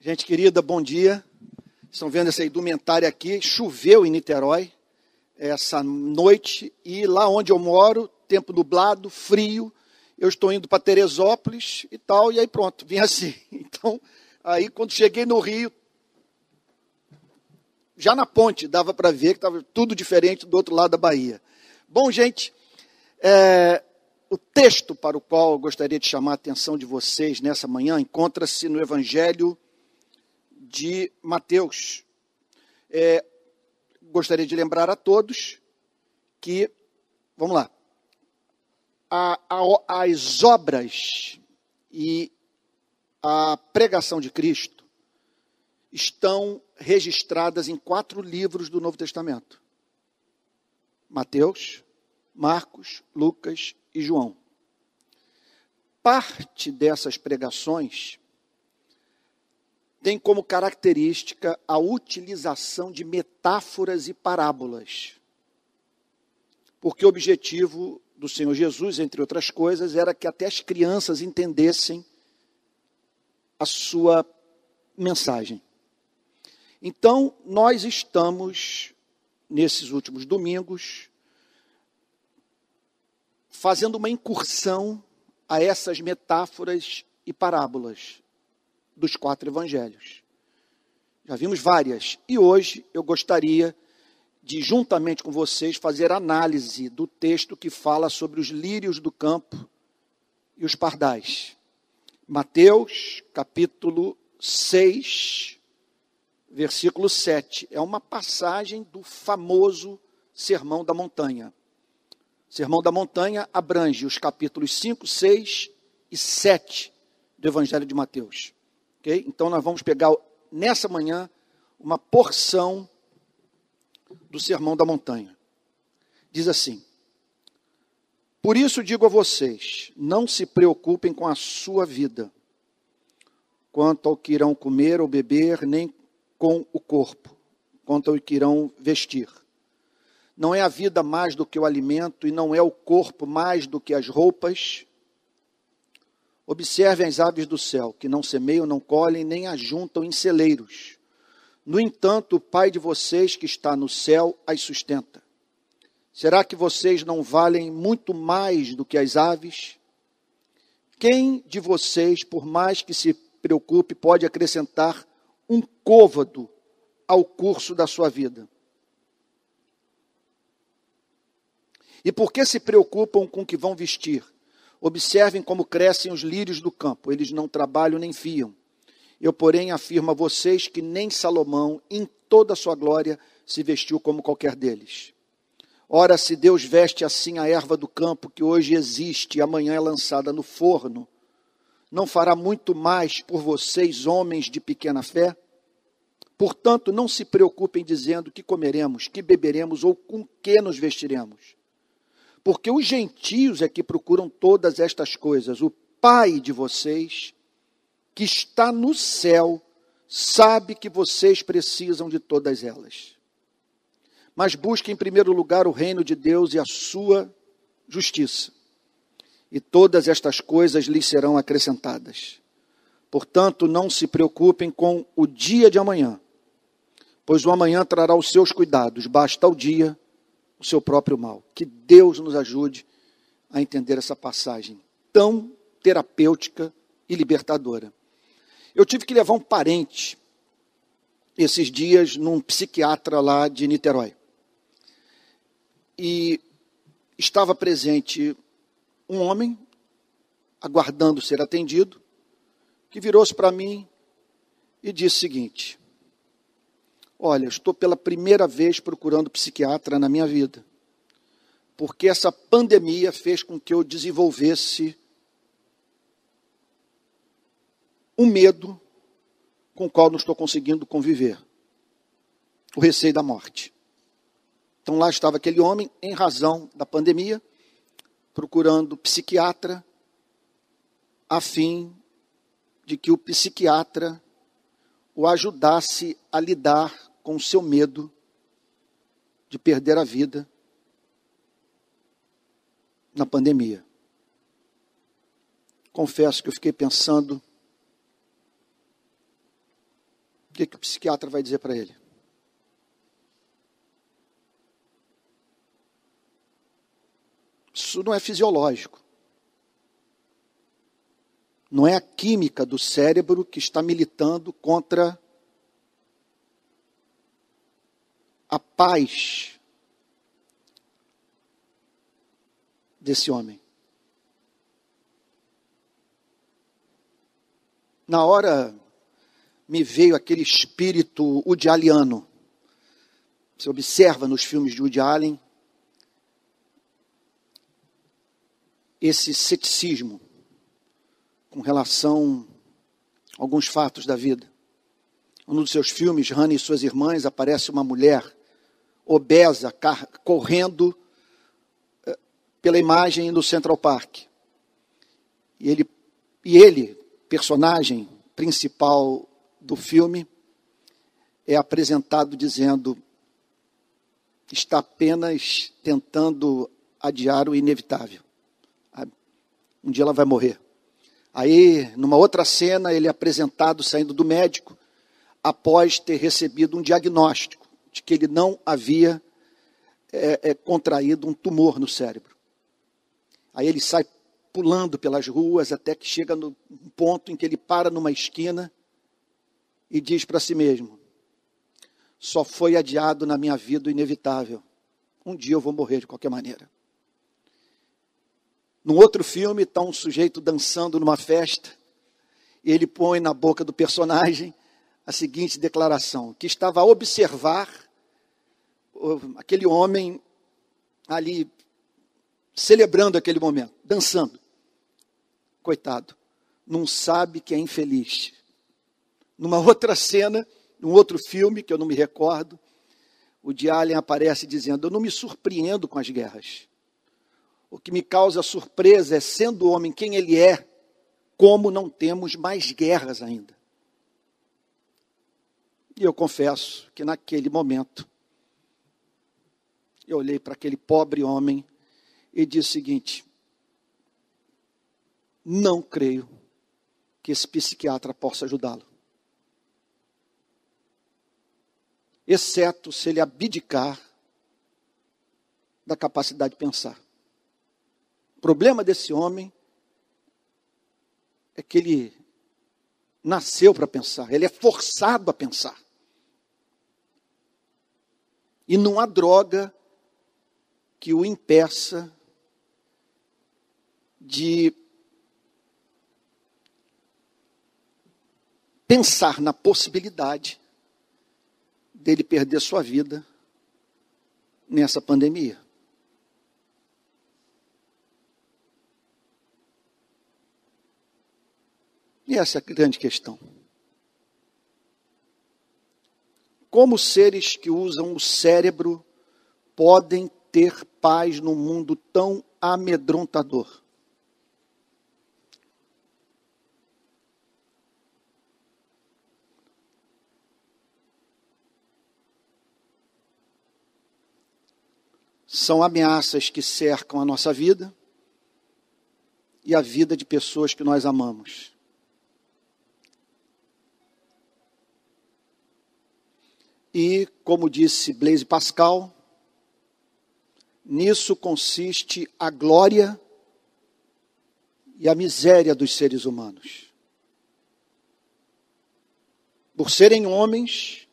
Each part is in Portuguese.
Gente querida, bom dia. Estão vendo essa indumentária aqui? Choveu em Niterói essa noite e lá onde eu moro, tempo nublado, frio. Eu estou indo para Teresópolis e tal, e aí pronto, vim assim. Então, aí quando cheguei no Rio, já na ponte dava para ver que estava tudo diferente do outro lado da Bahia. Bom, gente, é, o texto para o qual eu gostaria de chamar a atenção de vocês nessa manhã encontra-se no Evangelho de Mateus. É, gostaria de lembrar a todos que, vamos lá, a, a, as obras e a pregação de Cristo estão registradas em quatro livros do Novo Testamento: Mateus, Marcos, Lucas e João. Parte dessas pregações tem como característica a utilização de metáforas e parábolas. Porque o objetivo do Senhor Jesus, entre outras coisas, era que até as crianças entendessem a sua mensagem. Então, nós estamos, nesses últimos domingos, fazendo uma incursão a essas metáforas e parábolas dos quatro evangelhos. Já vimos várias. E hoje eu gostaria de, juntamente com vocês, fazer análise do texto que fala sobre os lírios do campo e os pardais. Mateus, capítulo 6, versículo 7. É uma passagem do famoso Sermão da Montanha. Sermão da Montanha abrange os capítulos 5, 6 e 7 do Evangelho de Mateus. Okay? Então, nós vamos pegar nessa manhã uma porção do Sermão da Montanha. Diz assim: Por isso digo a vocês: não se preocupem com a sua vida, quanto ao que irão comer ou beber, nem com o corpo, quanto ao que irão vestir. Não é a vida mais do que o alimento, e não é o corpo mais do que as roupas. Observem as aves do céu, que não semeiam, não colhem, nem ajuntam em celeiros. No entanto, o Pai de vocês que está no céu as sustenta. Será que vocês não valem muito mais do que as aves? Quem de vocês, por mais que se preocupe, pode acrescentar um côvado ao curso da sua vida? E por que se preocupam com o que vão vestir? Observem como crescem os lírios do campo, eles não trabalham nem fiam. Eu, porém, afirmo a vocês que nem Salomão, em toda a sua glória, se vestiu como qualquer deles. Ora, se Deus veste assim a erva do campo, que hoje existe e amanhã é lançada no forno, não fará muito mais por vocês, homens de pequena fé? Portanto, não se preocupem dizendo que comeremos, que beberemos ou com que nos vestiremos porque os gentios é que procuram todas estas coisas. O Pai de vocês, que está no céu, sabe que vocês precisam de todas elas. Mas busque em primeiro lugar o reino de Deus e a sua justiça. E todas estas coisas lhes serão acrescentadas. Portanto, não se preocupem com o dia de amanhã, pois o amanhã trará os seus cuidados. Basta o dia o seu próprio mal. Que Deus nos ajude a entender essa passagem tão terapêutica e libertadora. Eu tive que levar um parente esses dias num psiquiatra lá de Niterói. E estava presente um homem, aguardando ser atendido, que virou-se para mim e disse o seguinte: Olha, estou pela primeira vez procurando psiquiatra na minha vida. Porque essa pandemia fez com que eu desenvolvesse um medo com o qual não estou conseguindo conviver. O receio da morte. Então lá estava aquele homem, em razão da pandemia, procurando psiquiatra, a fim de que o psiquiatra o ajudasse a lidar com o seu medo de perder a vida na pandemia. Confesso que eu fiquei pensando o que, que o psiquiatra vai dizer para ele. Isso não é fisiológico. Não é a química do cérebro que está militando contra a paz desse homem. Na hora me veio aquele espírito udialiano. Você observa nos filmes de Woody Allen esse ceticismo com relação a alguns fatos da vida. Um dos seus filmes, Hannah e suas irmãs, aparece uma mulher obesa correndo eh, pela imagem do Central Park. E ele, e ele, personagem principal do filme, é apresentado dizendo: está apenas tentando adiar o inevitável. Um dia ela vai morrer. Aí, numa outra cena, ele é apresentado saindo do médico, após ter recebido um diagnóstico de que ele não havia é, é, contraído um tumor no cérebro. Aí ele sai pulando pelas ruas até que chega no ponto em que ele para numa esquina e diz para si mesmo: só foi adiado na minha vida o inevitável. Um dia eu vou morrer de qualquer maneira. Num outro filme, está um sujeito dançando numa festa, e ele põe na boca do personagem a seguinte declaração: que estava a observar aquele homem ali celebrando aquele momento, dançando. Coitado, não sabe que é infeliz. Numa outra cena, num outro filme que eu não me recordo, o de Allen aparece dizendo: Eu não me surpreendo com as guerras. O que me causa surpresa é, sendo o homem quem ele é, como não temos mais guerras ainda. E eu confesso que naquele momento, eu olhei para aquele pobre homem e disse o seguinte: não creio que esse psiquiatra possa ajudá-lo. Exceto se ele abdicar da capacidade de pensar problema desse homem é que ele nasceu para pensar, ele é forçado a pensar. E não há droga que o impeça de pensar na possibilidade dele perder sua vida nessa pandemia. E essa é a grande questão. Como seres que usam o cérebro podem ter paz num mundo tão amedrontador? São ameaças que cercam a nossa vida e a vida de pessoas que nós amamos. E, como disse Blaise Pascal, nisso consiste a glória e a miséria dos seres humanos. Por serem homens,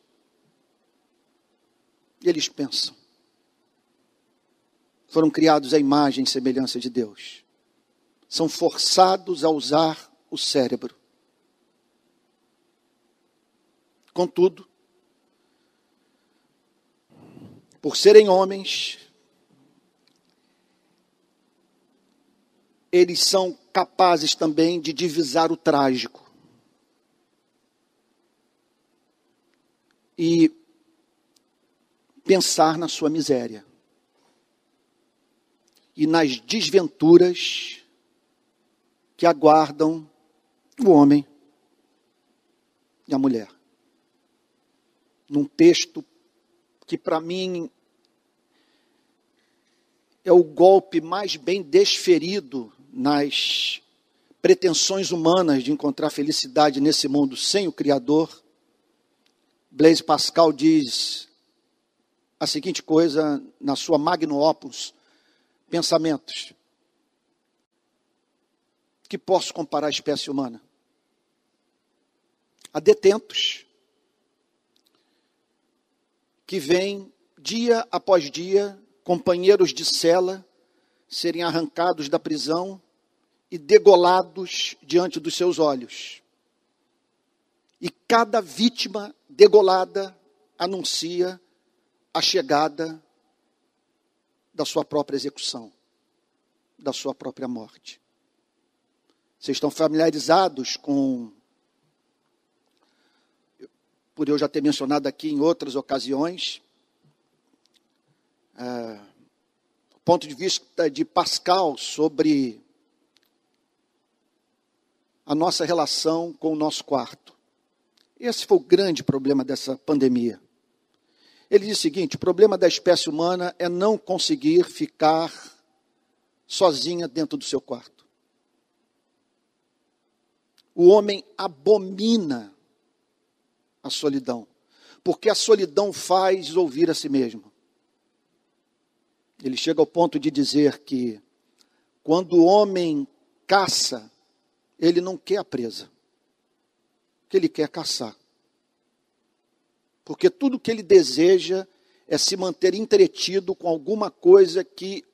eles pensam. Foram criados à imagem e semelhança de Deus. São forçados a usar o cérebro. Contudo, por serem homens, eles são capazes também de divisar o trágico. E pensar na sua miséria. E nas desventuras que aguardam o homem e a mulher. Num texto que para mim é o golpe mais bem desferido nas pretensões humanas de encontrar felicidade nesse mundo sem o Criador. Blaise Pascal diz a seguinte coisa na sua Magno Opus, Pensamentos. Que posso comparar à espécie humana? A detentos que vêm dia após dia, companheiros de cela, serem arrancados da prisão e degolados diante dos seus olhos. E cada vítima degolada anuncia a chegada da sua própria execução, da sua própria morte. Vocês estão familiarizados com por eu já ter mencionado aqui em outras ocasiões, é, ponto de vista de Pascal sobre a nossa relação com o nosso quarto. Esse foi o grande problema dessa pandemia. Ele diz o seguinte: o problema da espécie humana é não conseguir ficar sozinha dentro do seu quarto. O homem abomina a solidão, porque a solidão faz ouvir a si mesmo. Ele chega ao ponto de dizer que quando o homem caça, ele não quer a presa, que ele quer caçar. Porque tudo que ele deseja é se manter entretido com alguma coisa que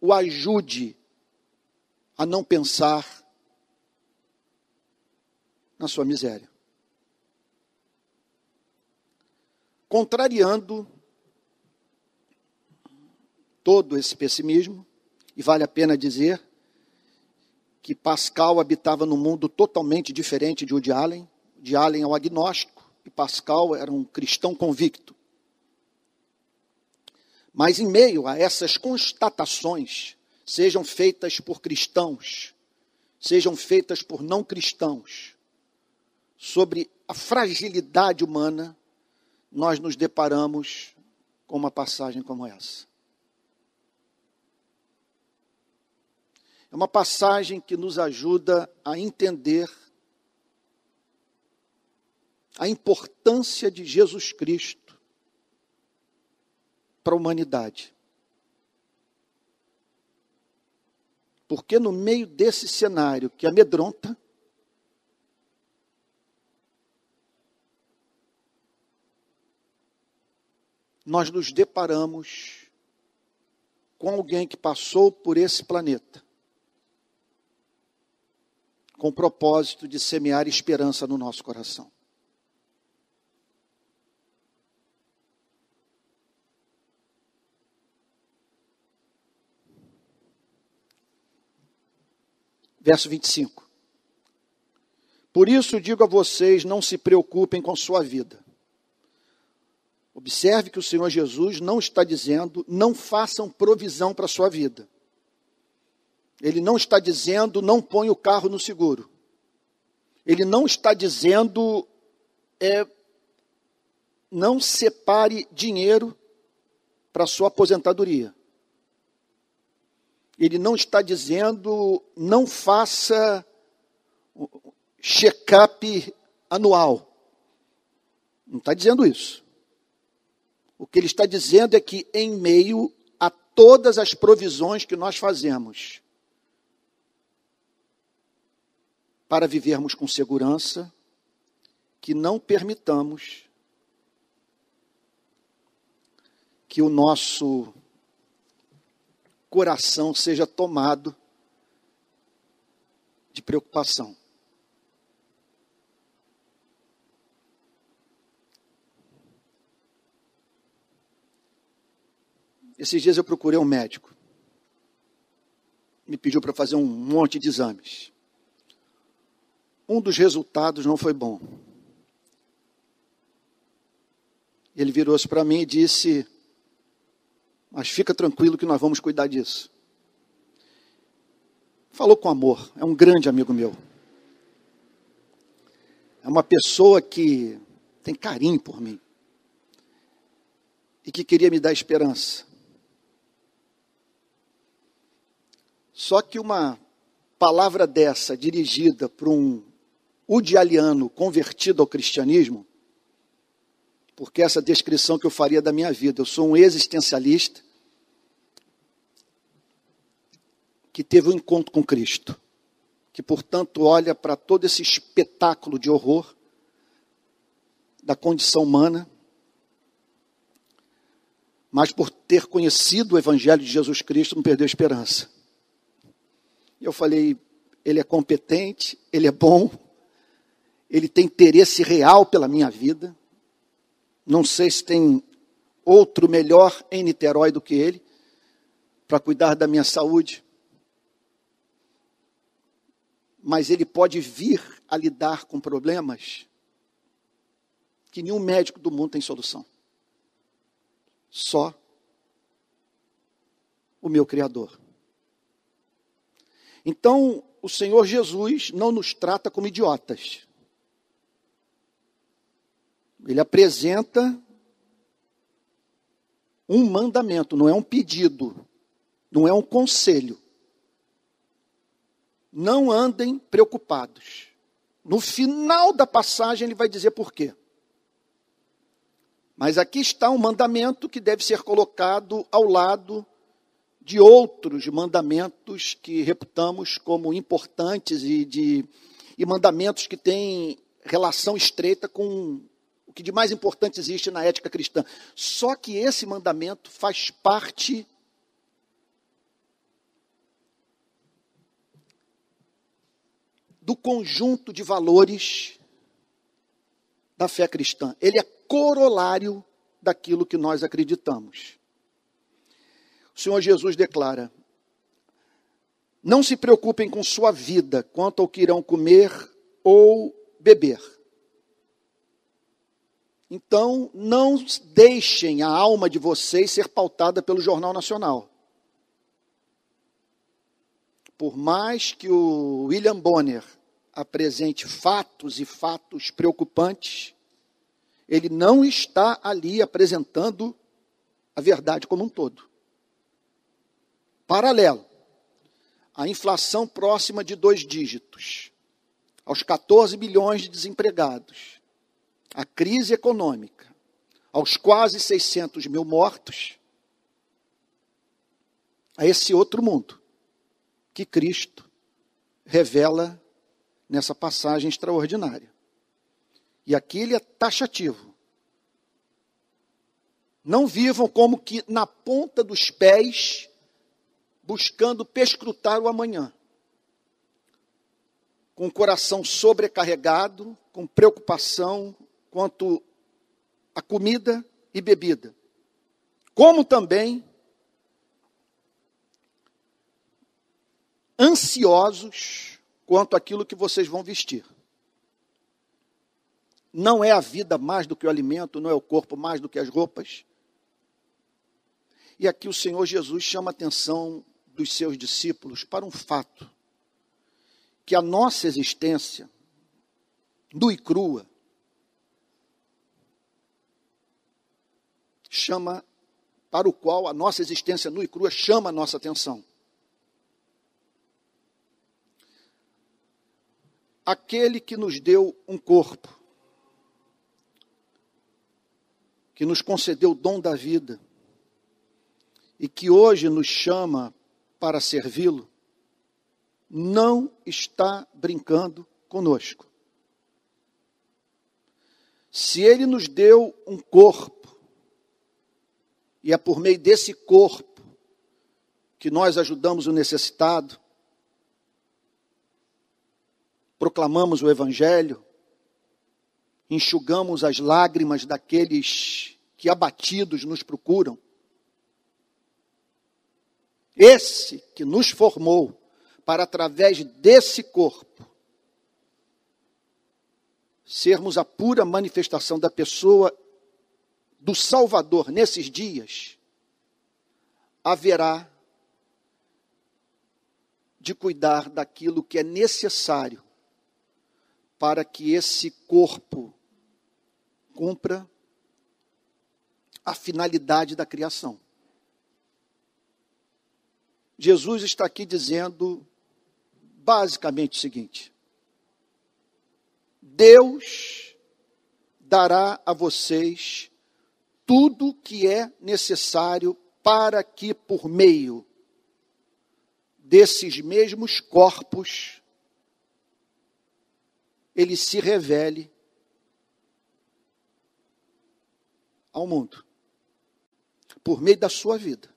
o ajude a não pensar na sua miséria. Contrariando todo esse pessimismo, e vale a pena dizer que Pascal habitava num mundo totalmente diferente de Woody Allen. De Allen é um agnóstico e Pascal era um cristão convicto. Mas em meio a essas constatações, sejam feitas por cristãos, sejam feitas por não cristãos, sobre a fragilidade humana, nós nos deparamos com uma passagem como essa. É uma passagem que nos ajuda a entender a importância de Jesus Cristo para a humanidade. Porque no meio desse cenário que amedronta, nós nos deparamos com alguém que passou por esse planeta com o propósito de semear esperança no nosso coração. Verso 25. Por isso digo a vocês: não se preocupem com sua vida Observe que o Senhor Jesus não está dizendo, não façam provisão para a sua vida. Ele não está dizendo, não ponha o carro no seguro. Ele não está dizendo, é, não separe dinheiro para a sua aposentadoria. Ele não está dizendo, não faça check-up anual. Não está dizendo isso. O que ele está dizendo é que, em meio a todas as provisões que nós fazemos para vivermos com segurança, que não permitamos que o nosso coração seja tomado de preocupação. Esses dias eu procurei um médico. Me pediu para fazer um monte de exames. Um dos resultados não foi bom. Ele virou-se para mim e disse: Mas fica tranquilo que nós vamos cuidar disso. Falou com amor, é um grande amigo meu. É uma pessoa que tem carinho por mim e que queria me dar esperança. Só que uma palavra dessa dirigida para um udialiano convertido ao cristianismo, porque essa descrição que eu faria da minha vida, eu sou um existencialista que teve um encontro com Cristo, que portanto olha para todo esse espetáculo de horror da condição humana, mas por ter conhecido o Evangelho de Jesus Cristo, não perdeu a esperança. Eu falei, ele é competente, ele é bom, ele tem interesse real pela minha vida. Não sei se tem outro melhor em Niterói do que ele, para cuidar da minha saúde. Mas ele pode vir a lidar com problemas que nenhum médico do mundo tem solução. Só o meu Criador. Então, o Senhor Jesus não nos trata como idiotas. Ele apresenta um mandamento, não é um pedido, não é um conselho. Não andem preocupados. No final da passagem, ele vai dizer por quê. Mas aqui está um mandamento que deve ser colocado ao lado de outros mandamentos que reputamos como importantes e, de, e mandamentos que têm relação estreita com o que de mais importante existe na ética cristã. Só que esse mandamento faz parte do conjunto de valores da fé cristã. Ele é corolário daquilo que nós acreditamos. O Senhor Jesus declara: Não se preocupem com sua vida quanto ao que irão comer ou beber. Então, não deixem a alma de vocês ser pautada pelo Jornal Nacional. Por mais que o William Bonner apresente fatos e fatos preocupantes, ele não está ali apresentando a verdade como um todo. Paralelo, a inflação próxima de dois dígitos, aos 14 bilhões de desempregados, a crise econômica, aos quase 600 mil mortos, a esse outro mundo que Cristo revela nessa passagem extraordinária. E aqui ele é taxativo. Não vivam como que na ponta dos pés buscando perscrutar o amanhã. Com o coração sobrecarregado, com preocupação quanto a comida e bebida. Como também ansiosos quanto aquilo que vocês vão vestir. Não é a vida mais do que o alimento, não é o corpo mais do que as roupas. E aqui o Senhor Jesus chama a atenção dos seus discípulos para um fato: que a nossa existência, nua e crua, chama, para o qual a nossa existência nua e crua chama a nossa atenção. Aquele que nos deu um corpo, que nos concedeu o dom da vida, e que hoje nos chama para servi-lo, não está brincando conosco. Se ele nos deu um corpo, e é por meio desse corpo que nós ajudamos o necessitado, proclamamos o Evangelho, enxugamos as lágrimas daqueles que abatidos nos procuram, esse que nos formou para, através desse corpo, sermos a pura manifestação da pessoa do Salvador nesses dias, haverá de cuidar daquilo que é necessário para que esse corpo cumpra a finalidade da criação. Jesus está aqui dizendo basicamente o seguinte: Deus dará a vocês tudo que é necessário para que, por meio desses mesmos corpos, ele se revele ao mundo, por meio da sua vida.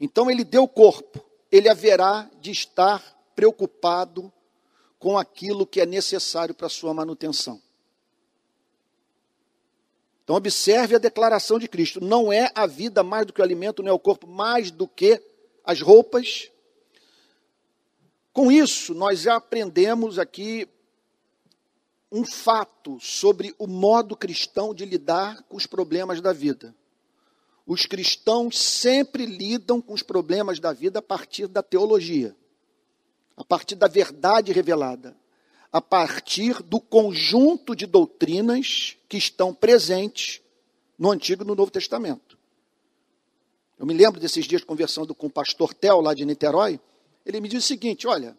Então, ele deu corpo, ele haverá de estar preocupado com aquilo que é necessário para a sua manutenção. Então, observe a declaração de Cristo: não é a vida mais do que o alimento, não é o corpo mais do que as roupas. Com isso, nós já aprendemos aqui um fato sobre o modo cristão de lidar com os problemas da vida. Os cristãos sempre lidam com os problemas da vida a partir da teologia, a partir da verdade revelada, a partir do conjunto de doutrinas que estão presentes no Antigo e no Novo Testamento. Eu me lembro desses dias conversando com o pastor Tel, lá de Niterói, ele me disse o seguinte: olha,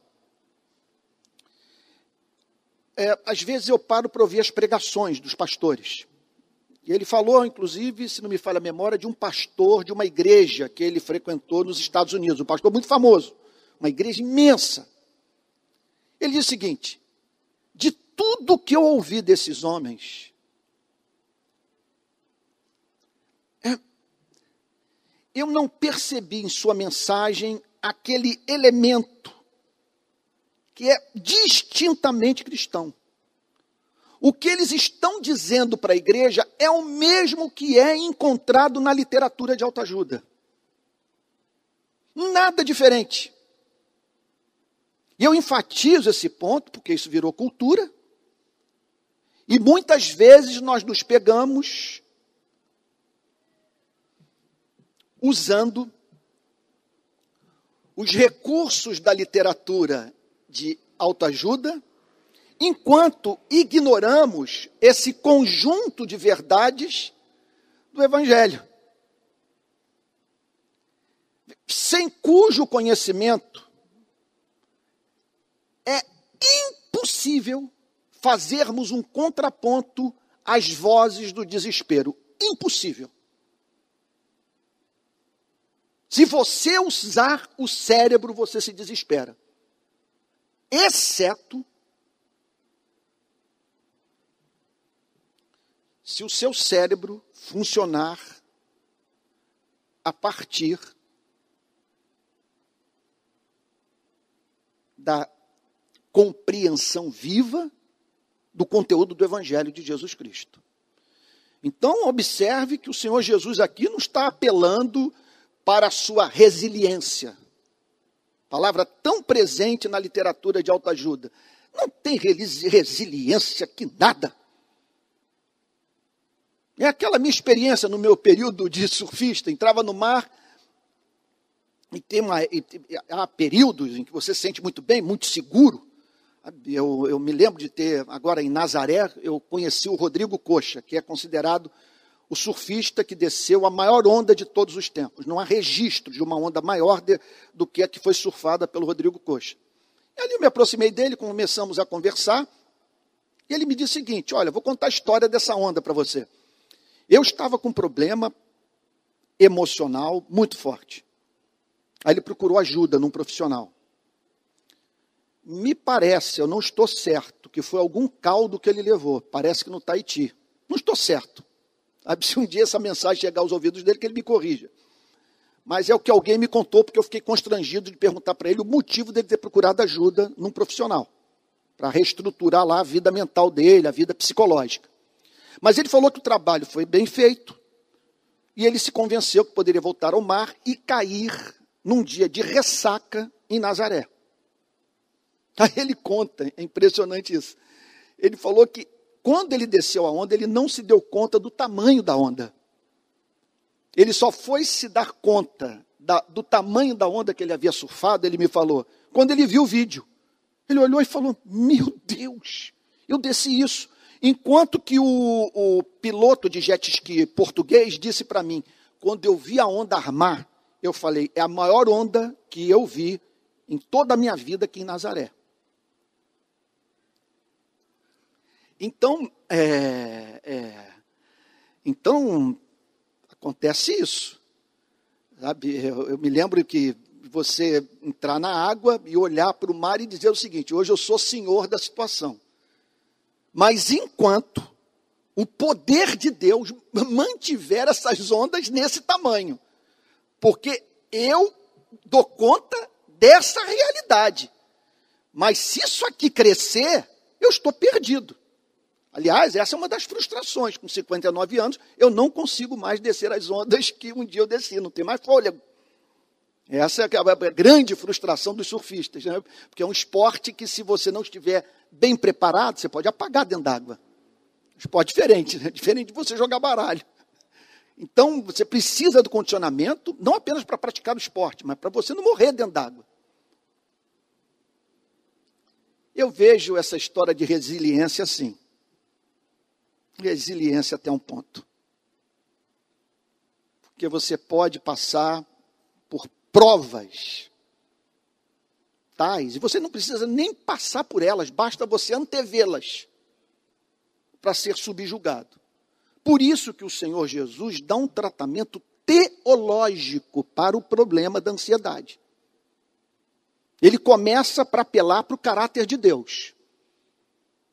é, às vezes eu paro para ouvir as pregações dos pastores. E ele falou, inclusive, se não me falha a memória, de um pastor de uma igreja que ele frequentou nos Estados Unidos, um pastor muito famoso, uma igreja imensa. Ele disse o seguinte: de tudo que eu ouvi desses homens, é, eu não percebi em sua mensagem aquele elemento que é distintamente cristão. O que eles estão dizendo para a igreja é o mesmo que é encontrado na literatura de autoajuda. Nada diferente. E eu enfatizo esse ponto, porque isso virou cultura. E muitas vezes nós nos pegamos usando os recursos da literatura de autoajuda, enquanto ignoramos esse conjunto de verdades do Evangelho, sem cujo conhecimento é impossível fazermos um contraponto às vozes do desespero. Impossível. Se você usar o cérebro, você se desespera exceto se o seu cérebro funcionar a partir da compreensão viva do conteúdo do Evangelho de Jesus Cristo. Então, observe que o Senhor Jesus aqui não está apelando para a sua resiliência palavra tão presente na literatura de autoajuda. Não tem resiliência que nada. É aquela minha experiência no meu período de surfista, entrava no mar e tem uma, e, há períodos em que você se sente muito bem, muito seguro. Eu, eu me lembro de ter, agora em Nazaré, eu conheci o Rodrigo Coxa, que é considerado o surfista que desceu a maior onda de todos os tempos. Não há registro de uma onda maior de, do que a que foi surfada pelo Rodrigo Coxa. E ali eu me aproximei dele, começamos a conversar, e ele me disse o seguinte: Olha, vou contar a história dessa onda para você. Eu estava com um problema emocional muito forte. Aí ele procurou ajuda num profissional. Me parece, eu não estou certo, que foi algum caldo que ele levou. Parece que no Tahiti. Não estou certo. Se um dia essa mensagem chegar aos ouvidos dele, que ele me corrija. Mas é o que alguém me contou, porque eu fiquei constrangido de perguntar para ele o motivo dele ter procurado ajuda num profissional, para reestruturar lá a vida mental dele, a vida psicológica. Mas ele falou que o trabalho foi bem feito, e ele se convenceu que poderia voltar ao mar e cair num dia de ressaca em Nazaré. Aí ele conta, é impressionante isso. Ele falou que quando ele desceu a onda, ele não se deu conta do tamanho da onda. Ele só foi se dar conta da, do tamanho da onda que ele havia surfado, ele me falou, quando ele viu o vídeo. Ele olhou e falou: Meu Deus, eu desci isso. Enquanto que o, o piloto de jet ski português disse para mim: Quando eu vi a onda armar, eu falei, é a maior onda que eu vi em toda a minha vida aqui em Nazaré. Então, é, é, então acontece isso. Sabe, eu, eu me lembro que você entrar na água e olhar para o mar e dizer o seguinte: hoje eu sou senhor da situação. Mas enquanto o poder de Deus mantiver essas ondas nesse tamanho, porque eu dou conta dessa realidade. Mas se isso aqui crescer, eu estou perdido. Aliás, essa é uma das frustrações. Com 59 anos, eu não consigo mais descer as ondas que um dia eu desci, não tem mais fôlego. Essa é a grande frustração dos surfistas, né? porque é um esporte que, se você não estiver bem preparado, você pode apagar dentro d'água. Esporte diferente, né? diferente de você jogar baralho. Então, você precisa do condicionamento, não apenas para praticar o esporte, mas para você não morrer dentro d'água. Eu vejo essa história de resiliência assim. Resiliência até um ponto. Porque você pode passar provas tais, e você não precisa nem passar por elas, basta você antevê-las para ser subjugado. Por isso que o Senhor Jesus dá um tratamento teológico para o problema da ansiedade. Ele começa para apelar para o caráter de Deus.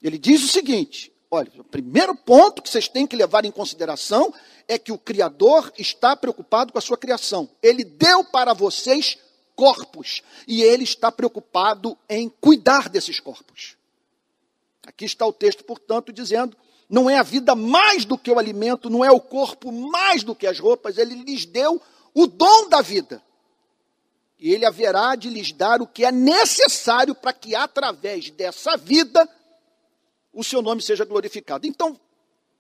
Ele diz o seguinte: olha, o primeiro ponto que vocês têm que levar em consideração é que o Criador está preocupado com a sua criação. Ele deu para vocês corpos e ele está preocupado em cuidar desses corpos. Aqui está o texto, portanto, dizendo: não é a vida mais do que o alimento, não é o corpo mais do que as roupas, ele lhes deu o dom da vida e ele haverá de lhes dar o que é necessário para que, através dessa vida, o seu nome seja glorificado. Então,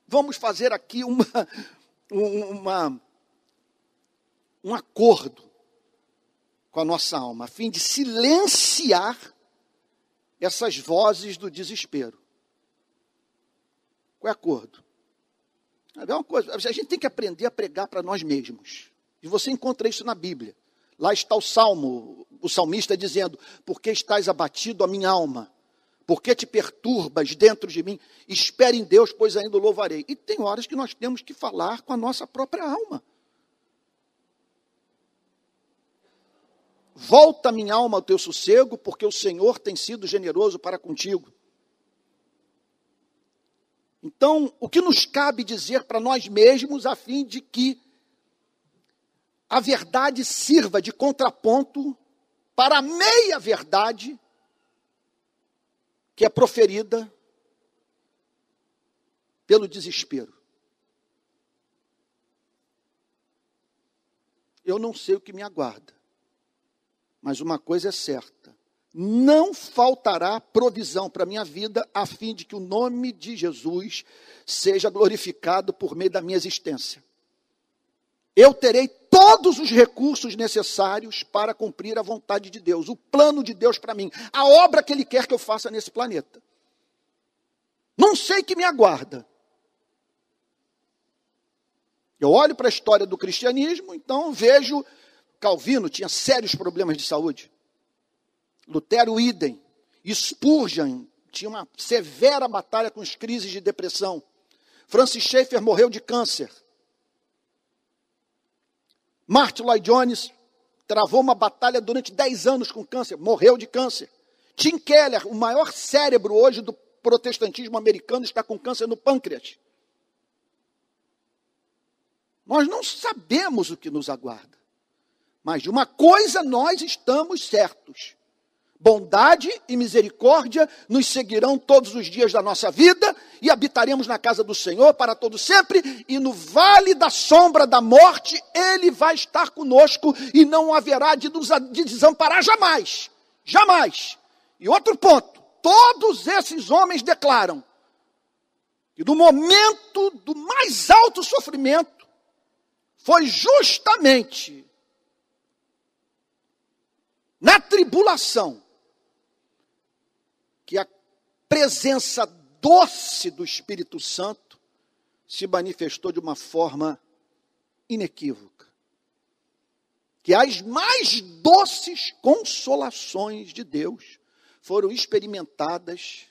vamos fazer aqui uma, uma, um acordo com a nossa alma, a fim de silenciar essas vozes do desespero. Qual é o acordo? É uma coisa, a gente tem que aprender a pregar para nós mesmos. E você encontra isso na Bíblia. Lá está o salmo, o salmista dizendo: Por que estás abatido a minha alma? Por que te perturbas dentro de mim? Espere em Deus, pois ainda o louvarei. E tem horas que nós temos que falar com a nossa própria alma. Volta minha alma ao teu sossego, porque o Senhor tem sido generoso para contigo. Então, o que nos cabe dizer para nós mesmos, a fim de que a verdade sirva de contraponto para a meia-verdade que é proferida pelo desespero. Eu não sei o que me aguarda, mas uma coisa é certa: não faltará provisão para a minha vida, a fim de que o nome de Jesus seja glorificado por meio da minha existência eu terei todos os recursos necessários para cumprir a vontade de Deus, o plano de Deus para mim, a obra que Ele quer que eu faça nesse planeta. Não sei que me aguarda. Eu olho para a história do cristianismo, então vejo Calvino tinha sérios problemas de saúde. Lutero, idem. Spurgeon tinha uma severa batalha com as crises de depressão. Francis Schaeffer morreu de câncer. Martin Lloyd Jones travou uma batalha durante 10 anos com câncer, morreu de câncer. Tim Keller, o maior cérebro hoje do protestantismo americano, está com câncer no pâncreas. Nós não sabemos o que nos aguarda. Mas de uma coisa nós estamos certos: Bondade e misericórdia nos seguirão todos os dias da nossa vida e habitaremos na casa do Senhor para todo sempre, e no vale da sombra da morte ele vai estar conosco e não haverá de nos de desamparar jamais. Jamais. E outro ponto, todos esses homens declaram que no momento do mais alto sofrimento foi justamente na tribulação presença doce do Espírito Santo se manifestou de uma forma inequívoca. que as mais doces consolações de Deus foram experimentadas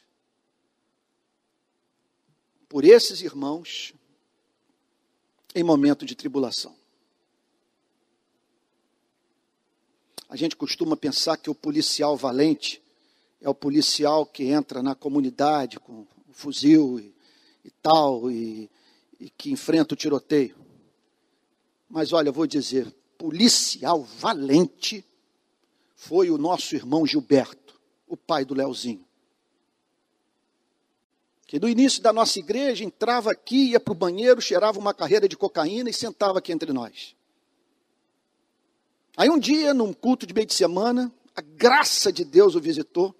por esses irmãos em momento de tribulação. A gente costuma pensar que o policial valente é o policial que entra na comunidade com o fuzil e, e tal, e, e que enfrenta o tiroteio. Mas olha, eu vou dizer, policial valente foi o nosso irmão Gilberto, o pai do Leozinho. Que no início da nossa igreja entrava aqui, ia para o banheiro, cheirava uma carreira de cocaína e sentava aqui entre nós. Aí um dia, num culto de meio de semana, a graça de Deus o visitou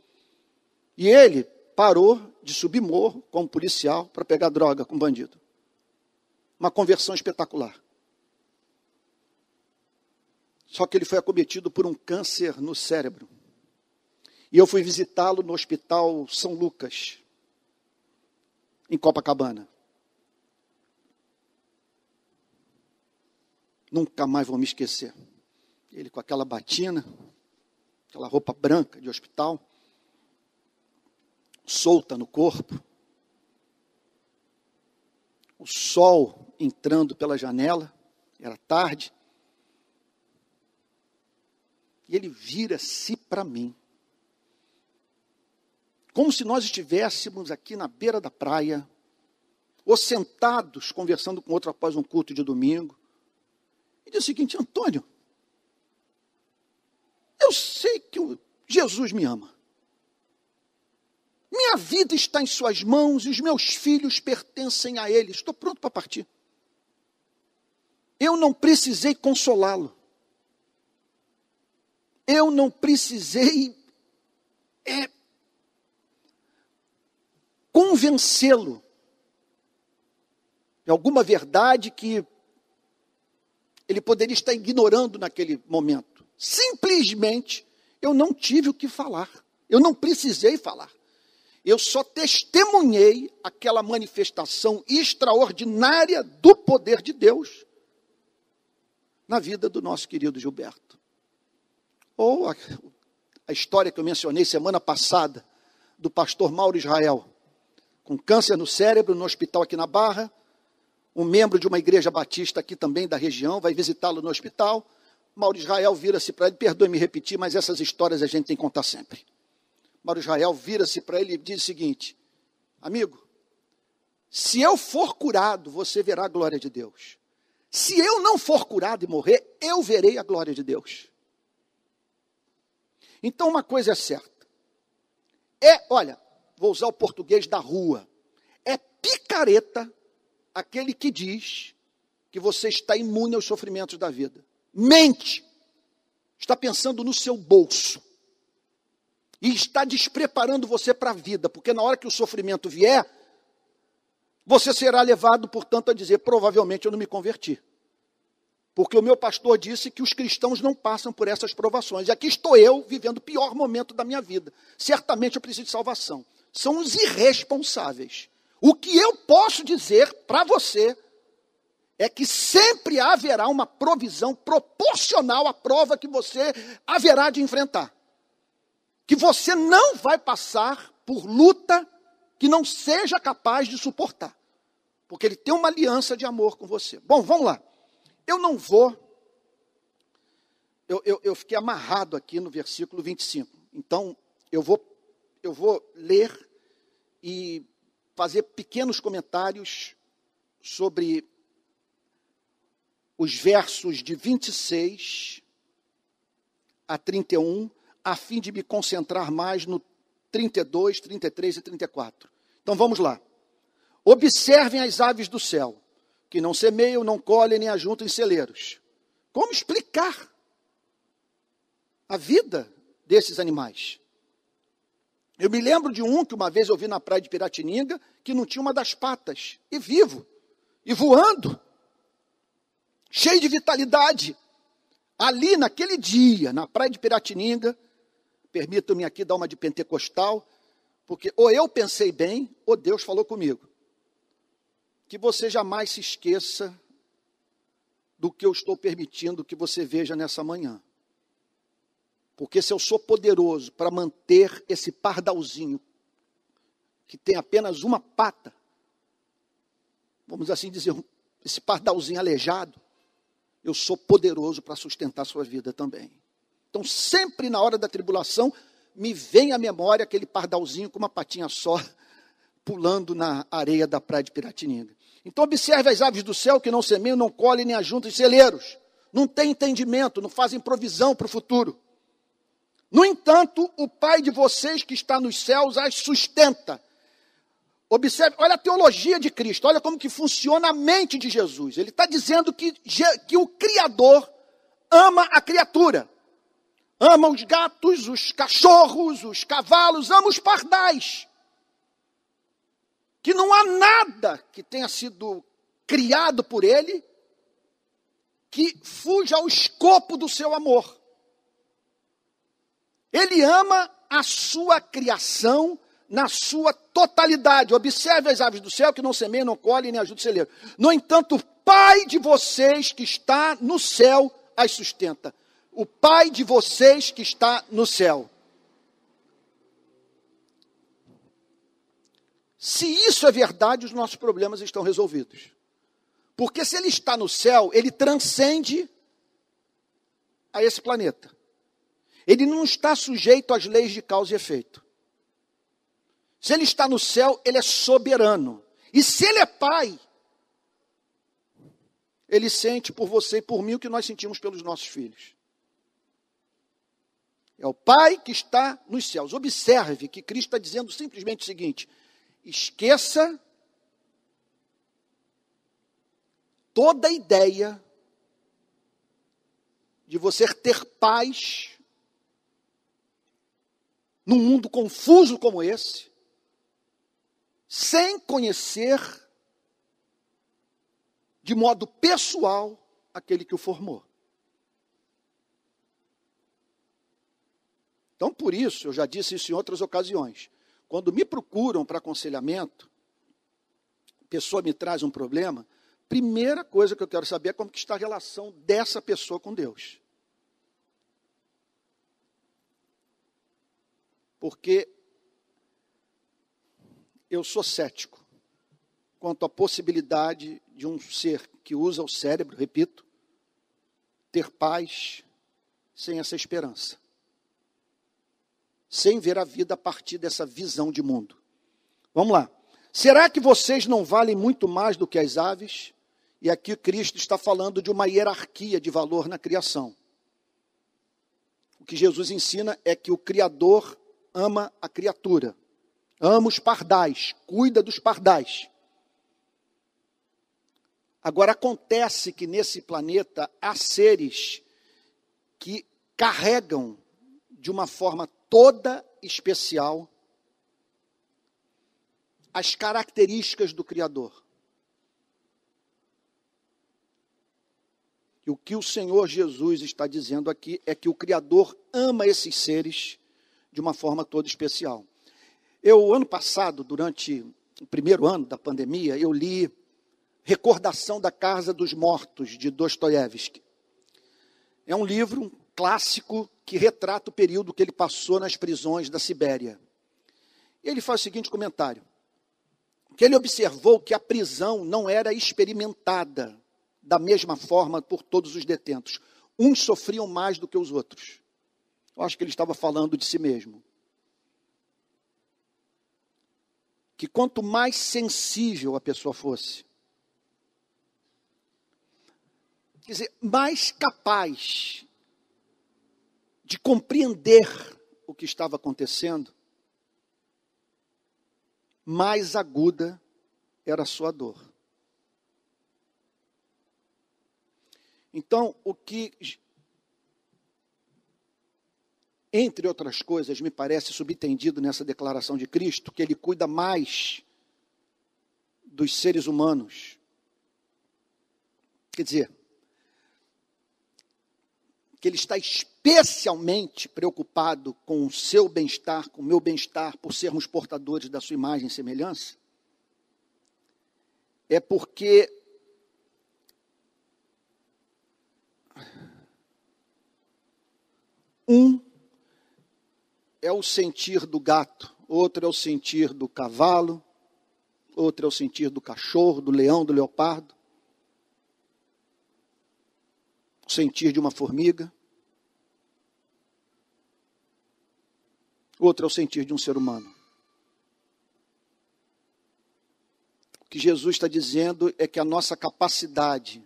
e ele parou de subir morro como policial para pegar droga com bandido. Uma conversão espetacular. Só que ele foi acometido por um câncer no cérebro. E eu fui visitá-lo no Hospital São Lucas, em Copacabana. Nunca mais vou me esquecer. Ele com aquela batina, aquela roupa branca de hospital, solta no corpo. O sol entrando pela janela, era tarde. E ele vira-se para mim. Como se nós estivéssemos aqui na beira da praia, ou sentados conversando com outro após um culto de domingo. E diz o seguinte: Antônio, eu sei que Jesus me ama. Minha vida está em Suas mãos e os meus filhos pertencem a Ele. Estou pronto para partir. Eu não precisei consolá-lo. Eu não precisei é, convencê-lo de alguma verdade que ele poderia estar ignorando naquele momento. Simplesmente eu não tive o que falar. Eu não precisei falar. Eu só testemunhei aquela manifestação extraordinária do poder de Deus na vida do nosso querido Gilberto. Ou a, a história que eu mencionei semana passada do pastor Mauro Israel, com câncer no cérebro, no hospital aqui na Barra. Um membro de uma igreja batista aqui também da região vai visitá-lo no hospital. Mauro Israel vira-se para ele, perdoe-me repetir, mas essas histórias a gente tem que contar sempre. Mauro Israel vira-se para ele e diz o seguinte: Amigo, se eu for curado, você verá a glória de Deus. Se eu não for curado e morrer, eu verei a glória de Deus. Então, uma coisa é certa. É, olha, vou usar o português da rua. É picareta aquele que diz que você está imune aos sofrimentos da vida mente, está pensando no seu bolso e está despreparando você para a vida, porque na hora que o sofrimento vier, você será levado, portanto, a dizer: provavelmente eu não me converti. Porque o meu pastor disse que os cristãos não passam por essas provações. E aqui estou eu vivendo o pior momento da minha vida. Certamente eu preciso de salvação. São os irresponsáveis. O que eu posso dizer para você é que sempre haverá uma provisão proporcional à prova que você haverá de enfrentar. Que você não vai passar por luta que não seja capaz de suportar. Porque ele tem uma aliança de amor com você. Bom, vamos lá. Eu não vou. Eu, eu, eu fiquei amarrado aqui no versículo 25. Então, eu vou, eu vou ler e fazer pequenos comentários sobre os versos de 26 a 31, a fim de me concentrar mais no 32, 33 e 34. Então vamos lá. Observem as aves do céu, que não semeiam, não colhem, nem ajuntam em celeiros. Como explicar a vida desses animais? Eu me lembro de um que uma vez eu vi na praia de Piratininga, que não tinha uma das patas, e vivo, e voando cheio de vitalidade. Ali, naquele dia, na praia de Piratininga, permitam-me aqui dar uma de pentecostal, porque ou eu pensei bem, ou Deus falou comigo. Que você jamais se esqueça do que eu estou permitindo que você veja nessa manhã. Porque se eu sou poderoso para manter esse pardalzinho, que tem apenas uma pata, vamos assim dizer, esse pardalzinho aleijado, eu sou poderoso para sustentar sua vida também. Então, sempre na hora da tribulação, me vem à memória aquele pardalzinho com uma patinha só, pulando na areia da praia de Piratininga. Então, observe as aves do céu que não semeiam, não colhem, nem ajuntam em celeiros. Não têm entendimento, não fazem provisão para o futuro. No entanto, o Pai de vocês que está nos céus as sustenta. Observe, olha a teologia de Cristo, olha como que funciona a mente de Jesus. Ele está dizendo que, que o Criador ama a criatura. Ama os gatos, os cachorros, os cavalos, ama os pardais. Que não há nada que tenha sido criado por ele que fuja ao escopo do seu amor. Ele ama a sua criação na sua totalidade. Observe as aves do céu que não semeiam, não colhem, nem ajudam o celeiro. No entanto, o Pai de vocês que está no céu as sustenta. O Pai de vocês que está no céu. Se isso é verdade, os nossos problemas estão resolvidos. Porque se ele está no céu, ele transcende a esse planeta. Ele não está sujeito às leis de causa e efeito. Se ele está no céu, ele é soberano. E se ele é pai, ele sente por você e por mim o que nós sentimos pelos nossos filhos. É o pai que está nos céus. Observe que Cristo está dizendo simplesmente o seguinte: esqueça toda a ideia de você ter paz num mundo confuso como esse, sem conhecer de modo pessoal aquele que o formou. Então, por isso, eu já disse isso em outras ocasiões. Quando me procuram para aconselhamento, pessoa me traz um problema, primeira coisa que eu quero saber é como que está a relação dessa pessoa com Deus. porque eu sou cético quanto à possibilidade de um ser que usa o cérebro, repito, ter paz sem essa esperança, sem ver a vida a partir dessa visão de mundo. Vamos lá. Será que vocês não valem muito mais do que as aves? E aqui Cristo está falando de uma hierarquia de valor na criação. O que Jesus ensina é que o Criador ama a criatura, ama os pardais, cuida dos pardais. Agora, acontece que nesse planeta há seres que carregam de uma forma toda especial as características do Criador. E o que o Senhor Jesus está dizendo aqui é que o Criador ama esses seres de uma forma toda especial. Eu, ano passado, durante o primeiro ano da pandemia, eu li Recordação da Casa dos Mortos, de Dostoiévski. É um livro clássico que retrata o período que ele passou nas prisões da Sibéria. Ele faz o seguinte comentário: que ele observou que a prisão não era experimentada da mesma forma por todos os detentos. Uns sofriam mais do que os outros. Eu acho que ele estava falando de si mesmo. Que quanto mais sensível a pessoa fosse, quer dizer, mais capaz de compreender o que estava acontecendo, mais aguda era a sua dor. Então, o que entre outras coisas, me parece subentendido nessa declaração de Cristo, que ele cuida mais dos seres humanos. Quer dizer, que ele está especialmente preocupado com o seu bem-estar, com o meu bem-estar, por sermos portadores da sua imagem e semelhança, é porque Um é o sentir do gato, outro é o sentir do cavalo, outro é o sentir do cachorro, do leão, do leopardo, o sentir de uma formiga, outro é o sentir de um ser humano. O que Jesus está dizendo é que a nossa capacidade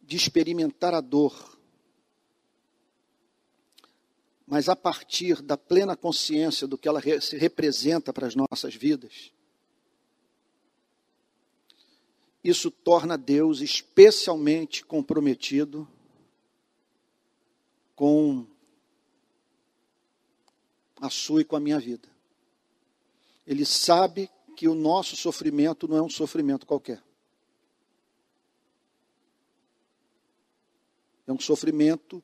de experimentar a dor, mas a partir da plena consciência do que ela se representa para as nossas vidas, isso torna Deus especialmente comprometido com a sua e com a minha vida. Ele sabe que o nosso sofrimento não é um sofrimento qualquer. É um sofrimento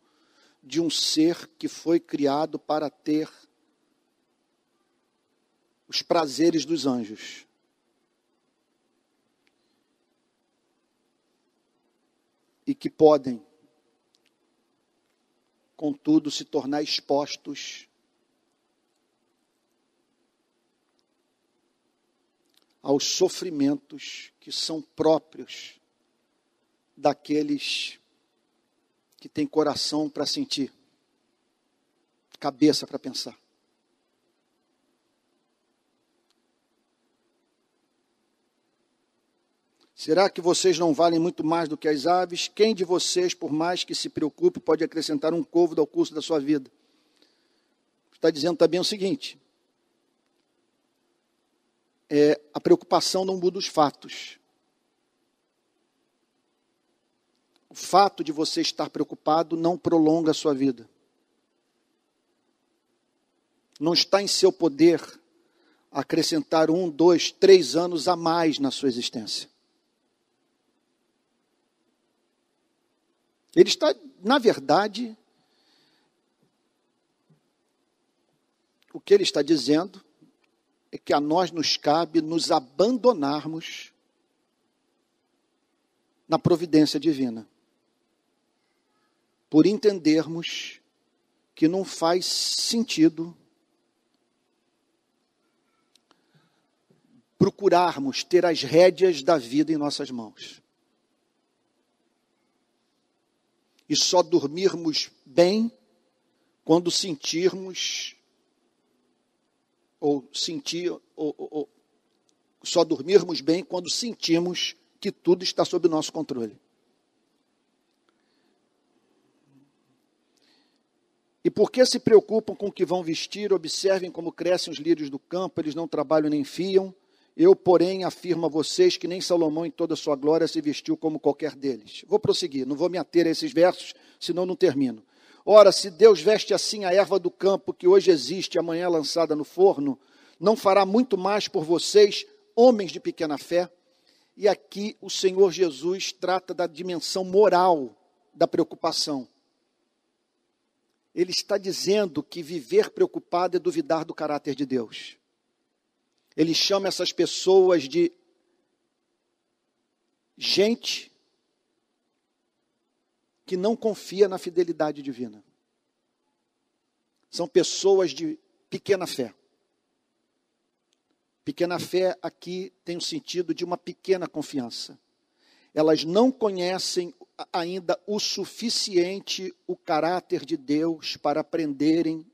de um ser que foi criado para ter os prazeres dos anjos. E que podem, contudo, se tornar expostos aos sofrimentos que são próprios daqueles que tem coração para sentir, cabeça para pensar. Será que vocês não valem muito mais do que as aves? Quem de vocês, por mais que se preocupe, pode acrescentar um côvado ao curso da sua vida? Está dizendo também o seguinte: é, a preocupação não muda os fatos. O fato de você estar preocupado não prolonga a sua vida. Não está em seu poder acrescentar um, dois, três anos a mais na sua existência. Ele está, na verdade, o que ele está dizendo é que a nós nos cabe nos abandonarmos na providência divina por entendermos que não faz sentido procurarmos ter as rédeas da vida em nossas mãos. E só dormirmos bem quando sentirmos ou sentir ou, ou, só dormirmos bem quando sentimos que tudo está sob nosso controle. E porque se preocupam com o que vão vestir, observem como crescem os lírios do campo, eles não trabalham nem fiam. Eu, porém, afirmo a vocês que nem Salomão em toda a sua glória se vestiu como qualquer deles. Vou prosseguir, não vou me ater a esses versos, senão não termino. Ora, se Deus veste assim a erva do campo que hoje existe, amanhã é lançada no forno, não fará muito mais por vocês, homens de pequena fé? E aqui o Senhor Jesus trata da dimensão moral da preocupação ele está dizendo que viver preocupado é duvidar do caráter de Deus. Ele chama essas pessoas de gente que não confia na fidelidade divina. São pessoas de pequena fé. Pequena fé aqui tem o sentido de uma pequena confiança. Elas não conhecem ainda o suficiente o caráter de Deus para aprenderem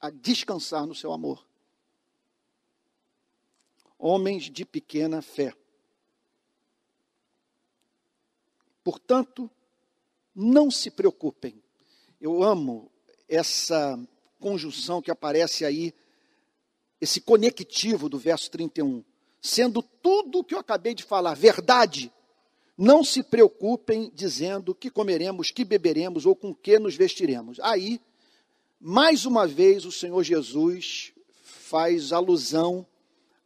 a descansar no seu amor. Homens de pequena fé. Portanto, não se preocupem. Eu amo essa conjunção que aparece aí, esse conectivo do verso 31. Sendo tudo o que eu acabei de falar verdade, não se preocupem dizendo que comeremos, que beberemos ou com que nos vestiremos. Aí, mais uma vez, o Senhor Jesus faz alusão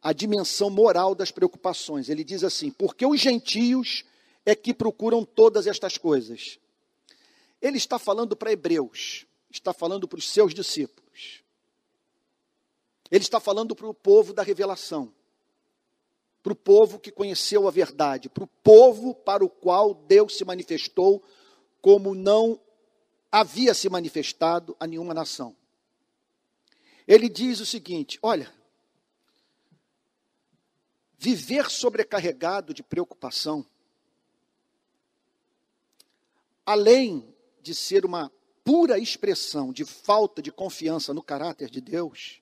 à dimensão moral das preocupações. Ele diz assim: porque os gentios é que procuram todas estas coisas. Ele está falando para hebreus, está falando para os seus discípulos. Ele está falando para o povo da revelação, para o povo que conheceu a verdade, para o povo para o qual Deus se manifestou como não havia se manifestado a nenhuma nação. Ele diz o seguinte: olha, viver sobrecarregado de preocupação, além de ser uma pura expressão de falta de confiança no caráter de Deus,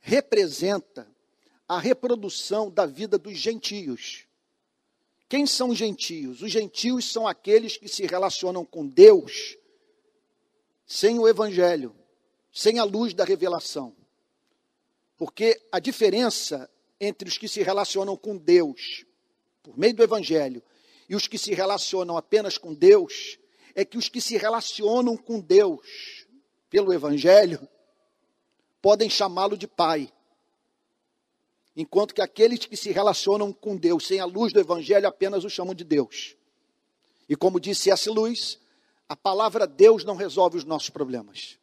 representa a reprodução da vida dos gentios. Quem são os gentios? Os gentios são aqueles que se relacionam com Deus sem o evangelho, sem a luz da revelação. Porque a diferença entre os que se relacionam com Deus por meio do evangelho e os que se relacionam apenas com Deus é que os que se relacionam com Deus pelo evangelho podem chamá-lo de pai. Enquanto que aqueles que se relacionam com Deus sem a luz do Evangelho apenas o chamam de Deus. E como disse essa luz, a palavra Deus não resolve os nossos problemas.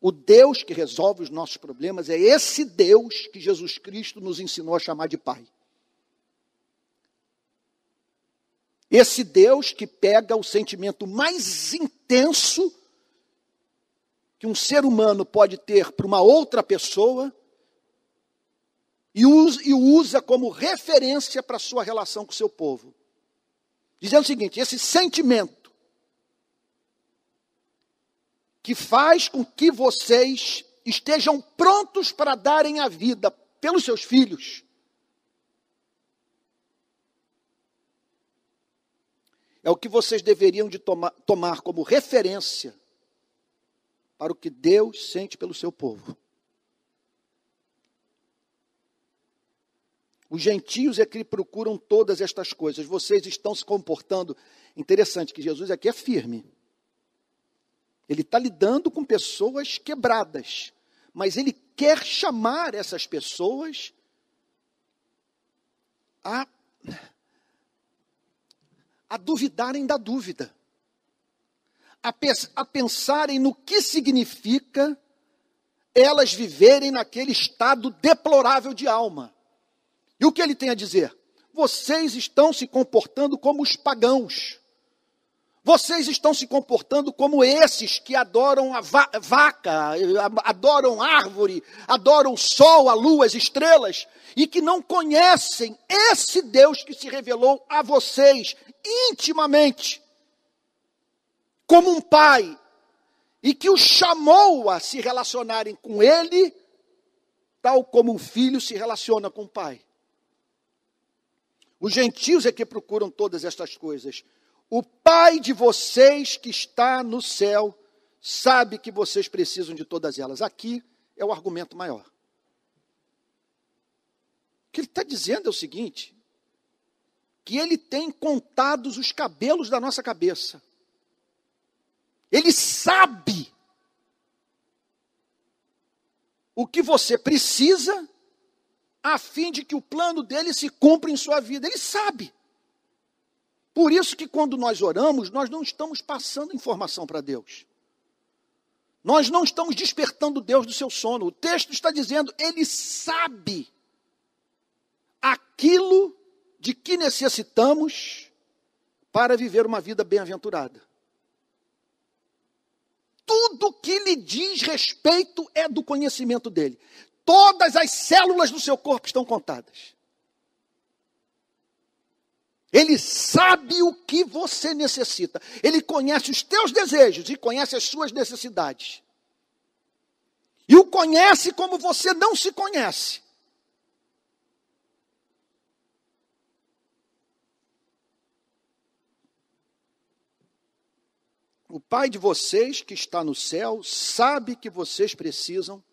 O Deus que resolve os nossos problemas é esse Deus que Jesus Cristo nos ensinou a chamar de Pai. Esse Deus que pega o sentimento mais intenso que um ser humano pode ter para uma outra pessoa e e usa como referência para a sua relação com o seu povo. Dizendo o seguinte: esse sentimento que faz com que vocês estejam prontos para darem a vida pelos seus filhos. É o que vocês deveriam de tomar como referência para o que Deus sente pelo seu povo. Os gentios é que procuram todas estas coisas. Vocês estão se comportando. Interessante que Jesus aqui é firme. Ele está lidando com pessoas quebradas. Mas ele quer chamar essas pessoas a, a duvidarem da dúvida a, a pensarem no que significa elas viverem naquele estado deplorável de alma. E o que ele tem a dizer? Vocês estão se comportando como os pagãos. Vocês estão se comportando como esses que adoram a va vaca, adoram árvore, adoram sol, a lua, as estrelas, e que não conhecem esse Deus que se revelou a vocês intimamente como um pai e que os chamou a se relacionarem com ele, tal como um filho se relaciona com o pai. Os gentios é que procuram todas estas coisas. O Pai de vocês que está no céu sabe que vocês precisam de todas elas. Aqui é o argumento maior. O que ele está dizendo é o seguinte: que ele tem contados os cabelos da nossa cabeça. Ele sabe o que você precisa a fim de que o plano dele se cumpra em sua vida. Ele sabe. Por isso que quando nós oramos, nós não estamos passando informação para Deus. Nós não estamos despertando Deus do seu sono. O texto está dizendo, ele sabe aquilo de que necessitamos para viver uma vida bem-aventurada tudo que lhe diz respeito é do conhecimento dele. Todas as células do seu corpo estão contadas. Ele sabe o que você necessita. Ele conhece os teus desejos e conhece as suas necessidades. E o conhece como você não se conhece. O Pai de vocês que está no céu sabe que vocês precisam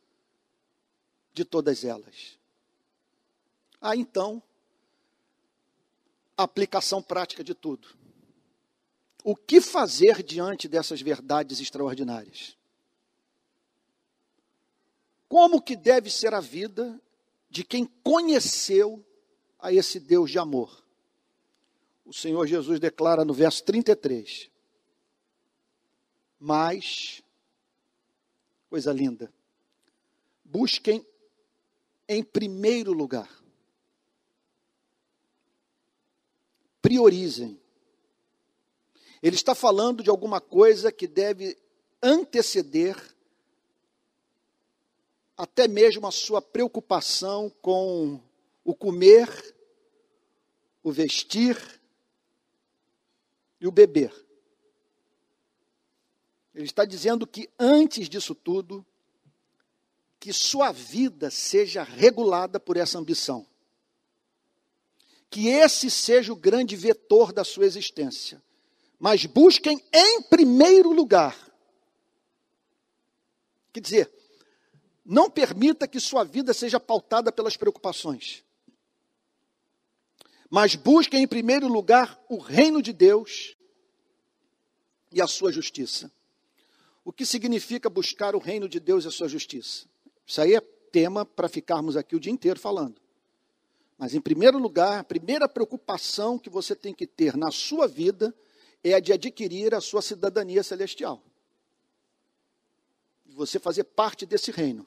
de todas elas. Ah, então, aplicação prática de tudo. O que fazer diante dessas verdades extraordinárias? Como que deve ser a vida de quem conheceu a esse Deus de amor? O Senhor Jesus declara no verso 33: mas Coisa linda. Busquem em primeiro lugar. Priorizem. Ele está falando de alguma coisa que deve anteceder até mesmo a sua preocupação com o comer, o vestir e o beber. Ele está dizendo que antes disso tudo, que sua vida seja regulada por essa ambição. Que esse seja o grande vetor da sua existência. Mas busquem em primeiro lugar. Quer dizer, não permita que sua vida seja pautada pelas preocupações. Mas busquem em primeiro lugar o reino de Deus e a sua justiça. O que significa buscar o reino de Deus e a sua justiça? Isso aí é tema para ficarmos aqui o dia inteiro falando. Mas, em primeiro lugar, a primeira preocupação que você tem que ter na sua vida é a de adquirir a sua cidadania celestial. De você fazer parte desse reino.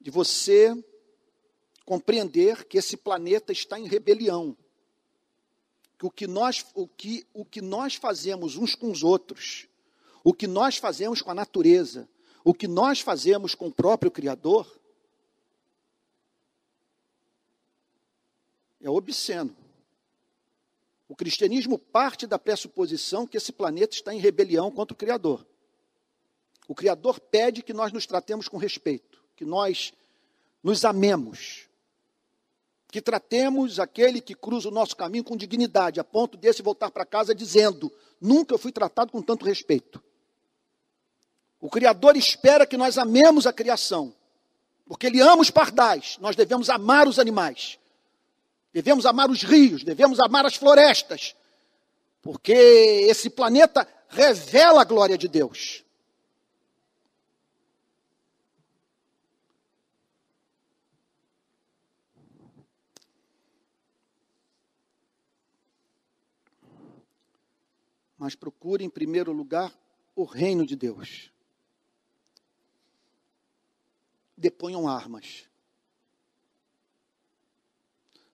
De você compreender que esse planeta está em rebelião. Que o que nós, o que, o que nós fazemos uns com os outros o que nós fazemos com a natureza, o que nós fazemos com o próprio Criador, é obsceno. O cristianismo parte da pressuposição que esse planeta está em rebelião contra o Criador. O Criador pede que nós nos tratemos com respeito, que nós nos amemos, que tratemos aquele que cruza o nosso caminho com dignidade, a ponto desse voltar para casa dizendo: Nunca fui tratado com tanto respeito. O Criador espera que nós amemos a criação, porque Ele ama os pardais, nós devemos amar os animais, devemos amar os rios, devemos amar as florestas, porque esse planeta revela a glória de Deus. Mas procure em primeiro lugar o reino de Deus deponham armas.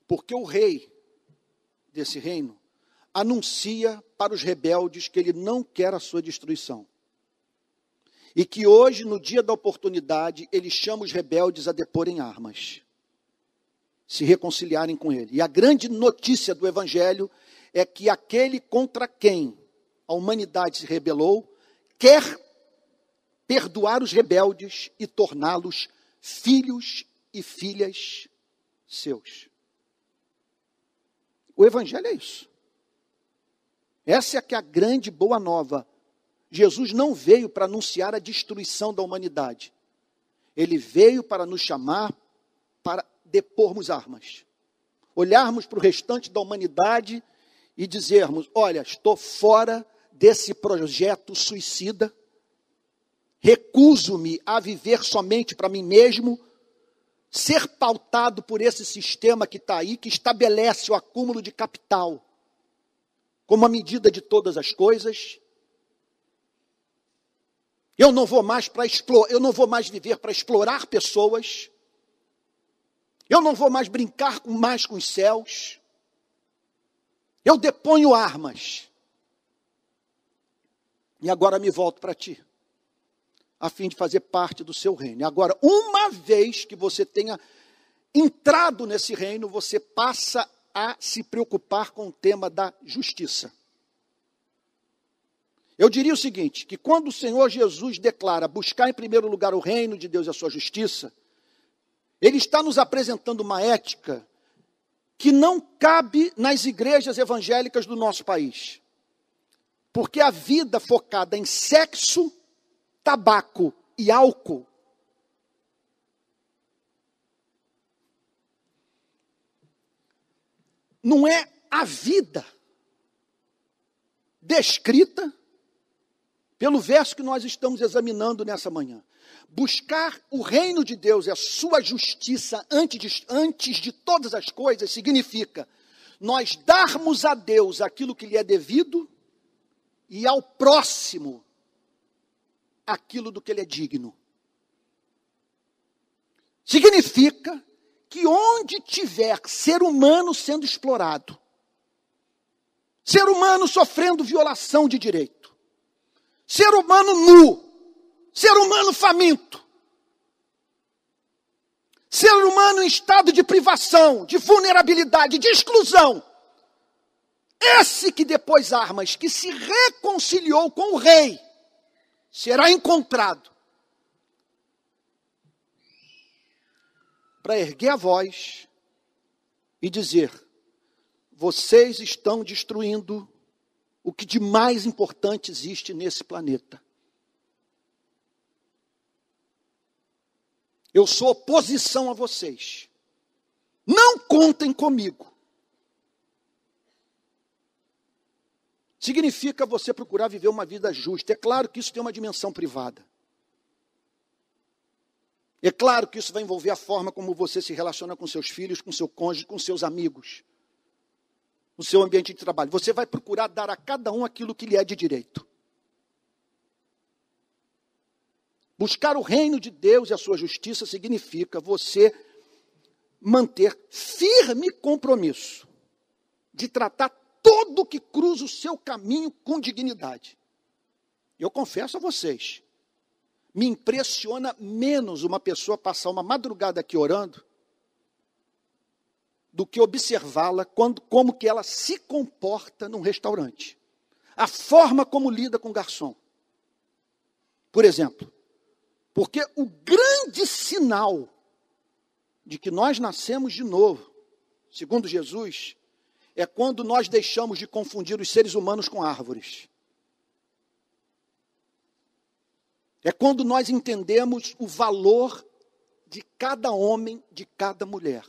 Porque o rei desse reino anuncia para os rebeldes que ele não quer a sua destruição. E que hoje, no dia da oportunidade, ele chama os rebeldes a deporem armas, se reconciliarem com ele. E a grande notícia do evangelho é que aquele contra quem a humanidade se rebelou quer perdoar os rebeldes e torná-los filhos e filhas seus. O Evangelho é isso. Essa é que é a grande boa nova. Jesus não veio para anunciar a destruição da humanidade. Ele veio para nos chamar para depormos armas. Olharmos para o restante da humanidade e dizermos: olha, estou fora desse projeto suicida recuso-me a viver somente para mim mesmo, ser pautado por esse sistema que está aí, que estabelece o acúmulo de capital como a medida de todas as coisas. Eu não vou mais para explorar, eu não vou mais viver para explorar pessoas. Eu não vou mais brincar mais com os céus. Eu deponho armas. E agora me volto para ti a fim de fazer parte do seu reino. Agora, uma vez que você tenha entrado nesse reino, você passa a se preocupar com o tema da justiça. Eu diria o seguinte: que quando o Senhor Jesus declara buscar em primeiro lugar o reino de Deus e a sua justiça, ele está nos apresentando uma ética que não cabe nas igrejas evangélicas do nosso país. Porque a vida focada em sexo tabaco e álcool. Não é a vida descrita pelo verso que nós estamos examinando nessa manhã. Buscar o reino de Deus e a sua justiça antes de, antes de todas as coisas significa nós darmos a Deus aquilo que lhe é devido e ao próximo aquilo do que ele é digno. Significa que onde tiver ser humano sendo explorado, ser humano sofrendo violação de direito, ser humano nu, ser humano faminto, ser humano em estado de privação, de vulnerabilidade, de exclusão, esse que depois armas, que se reconciliou com o rei, será encontrado para erguer a voz e dizer: vocês estão destruindo o que de mais importante existe nesse planeta. Eu sou oposição a vocês. Não contem comigo. Significa você procurar viver uma vida justa. É claro que isso tem uma dimensão privada. É claro que isso vai envolver a forma como você se relaciona com seus filhos, com seu cônjuge, com seus amigos, no seu ambiente de trabalho. Você vai procurar dar a cada um aquilo que lhe é de direito. Buscar o reino de Deus e a sua justiça significa você manter firme compromisso de tratar todo que cruza o seu caminho com dignidade. Eu confesso a vocês, me impressiona menos uma pessoa passar uma madrugada aqui orando do que observá-la quando como que ela se comporta num restaurante. A forma como lida com o garçom. Por exemplo, porque o grande sinal de que nós nascemos de novo, segundo Jesus, é quando nós deixamos de confundir os seres humanos com árvores. É quando nós entendemos o valor de cada homem, de cada mulher.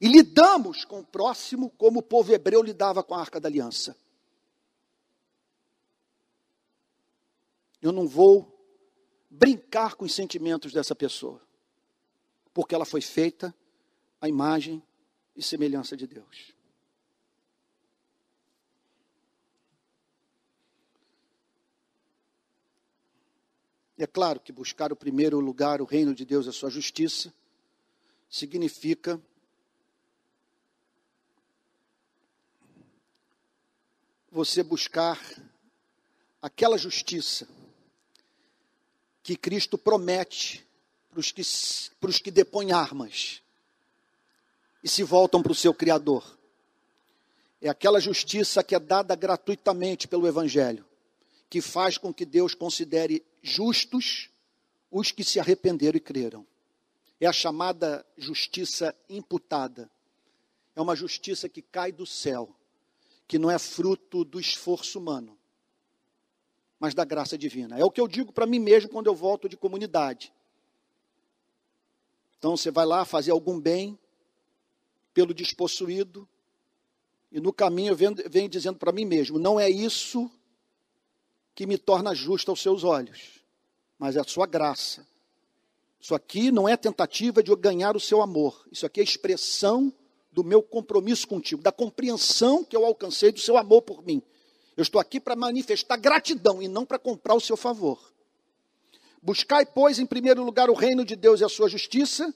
E lidamos com o próximo como o povo hebreu lidava com a arca da aliança. Eu não vou brincar com os sentimentos dessa pessoa, porque ela foi feita à imagem e semelhança de Deus. E é claro que buscar o primeiro lugar, o reino de Deus, a sua justiça, significa você buscar aquela justiça que Cristo promete para os que, para os que depõem armas e se voltam para o seu Criador. É aquela justiça que é dada gratuitamente pelo Evangelho, que faz com que Deus considere justos os que se arrependeram e creram. É a chamada justiça imputada. É uma justiça que cai do céu, que não é fruto do esforço humano, mas da graça divina. É o que eu digo para mim mesmo quando eu volto de comunidade. Então você vai lá fazer algum bem pelo despossuído, e no caminho venho, venho dizendo para mim mesmo: não é isso que me torna justo aos seus olhos, mas é a sua graça. Isso aqui não é tentativa de eu ganhar o seu amor. Isso aqui é expressão do meu compromisso contigo, da compreensão que eu alcancei do seu amor por mim. Eu estou aqui para manifestar gratidão e não para comprar o seu favor. Buscai, pois, em primeiro lugar o reino de Deus e a sua justiça,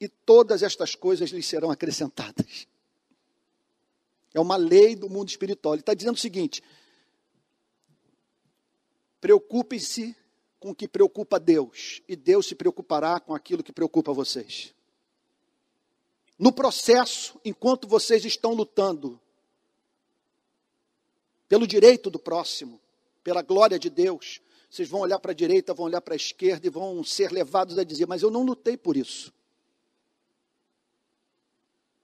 e todas estas coisas lhes serão acrescentadas. É uma lei do mundo espiritual. Ele está dizendo o seguinte: Preocupem-se com o que preocupa Deus, e Deus se preocupará com aquilo que preocupa vocês. No processo, enquanto vocês estão lutando pelo direito do próximo, pela glória de Deus, vocês vão olhar para a direita, vão olhar para a esquerda e vão ser levados a dizer: Mas eu não lutei por isso.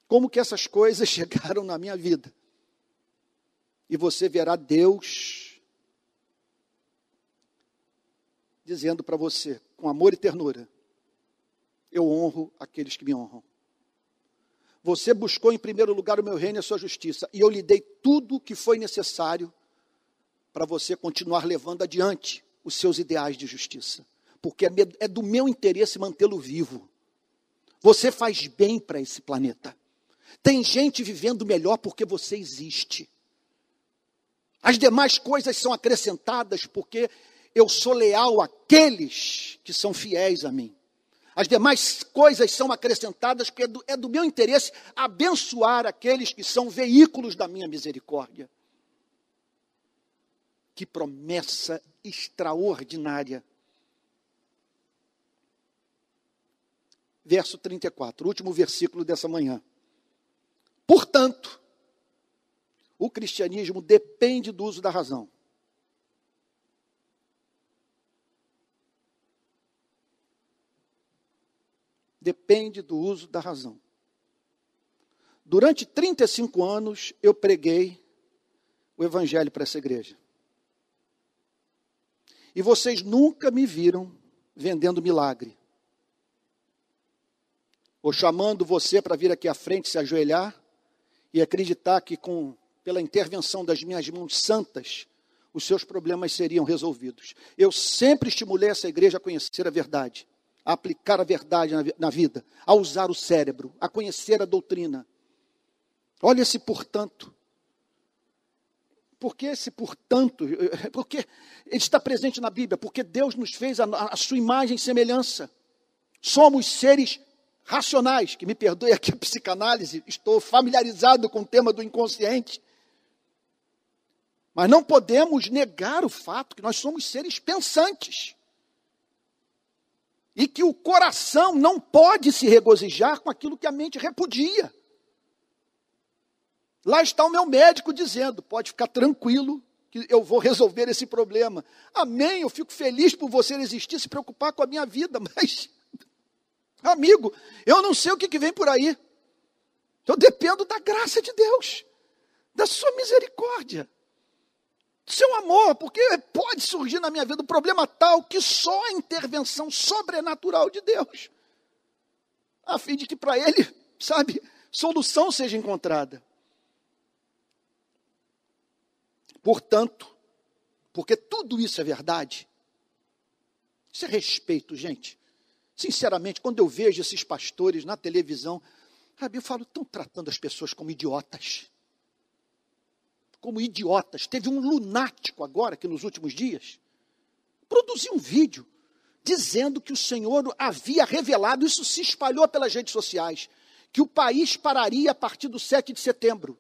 Como que essas coisas chegaram na minha vida? E você verá Deus dizendo para você, com amor e ternura: Eu honro aqueles que me honram. Você buscou em primeiro lugar o meu reino e a sua justiça, e eu lhe dei tudo o que foi necessário para você continuar levando adiante os seus ideais de justiça, porque é, é do meu interesse mantê-lo vivo. Você faz bem para esse planeta. Tem gente vivendo melhor porque você existe. As demais coisas são acrescentadas porque eu sou leal àqueles que são fiéis a mim. As demais coisas são acrescentadas porque é do, é do meu interesse abençoar aqueles que são veículos da minha misericórdia. Que promessa extraordinária. Verso 34, último versículo dessa manhã. Portanto, o cristianismo depende do uso da razão. Depende do uso da razão. Durante 35 anos eu preguei o evangelho para essa igreja. E vocês nunca me viram vendendo milagre. Ou chamando você para vir aqui à frente se ajoelhar e acreditar que com pela intervenção das minhas mãos santas, os seus problemas seriam resolvidos. Eu sempre estimulei essa igreja a conhecer a verdade, a aplicar a verdade na, vida, a usar o cérebro, a conhecer a doutrina. Olha esse portanto. Por que esse portanto? Porque ele está presente na Bíblia, porque Deus nos fez a, a sua imagem e semelhança. Somos seres racionais, que me perdoe aqui a psicanálise, estou familiarizado com o tema do inconsciente. Mas não podemos negar o fato que nós somos seres pensantes. E que o coração não pode se regozijar com aquilo que a mente repudia. Lá está o meu médico dizendo: pode ficar tranquilo, que eu vou resolver esse problema. Amém, eu fico feliz por você existir, se preocupar com a minha vida, mas, amigo, eu não sei o que, que vem por aí. Eu dependo da graça de Deus, da sua misericórdia seu amor, porque pode surgir na minha vida um problema tal que só a intervenção sobrenatural de Deus, a fim de que para ele, sabe, solução seja encontrada. Portanto, porque tudo isso é verdade, isso é respeito, gente. Sinceramente, quando eu vejo esses pastores na televisão, sabe, eu falo, estão tratando as pessoas como idiotas como idiotas. Teve um lunático agora, que nos últimos dias, produziu um vídeo dizendo que o Senhor havia revelado, isso se espalhou pelas redes sociais, que o país pararia a partir do 7 de setembro.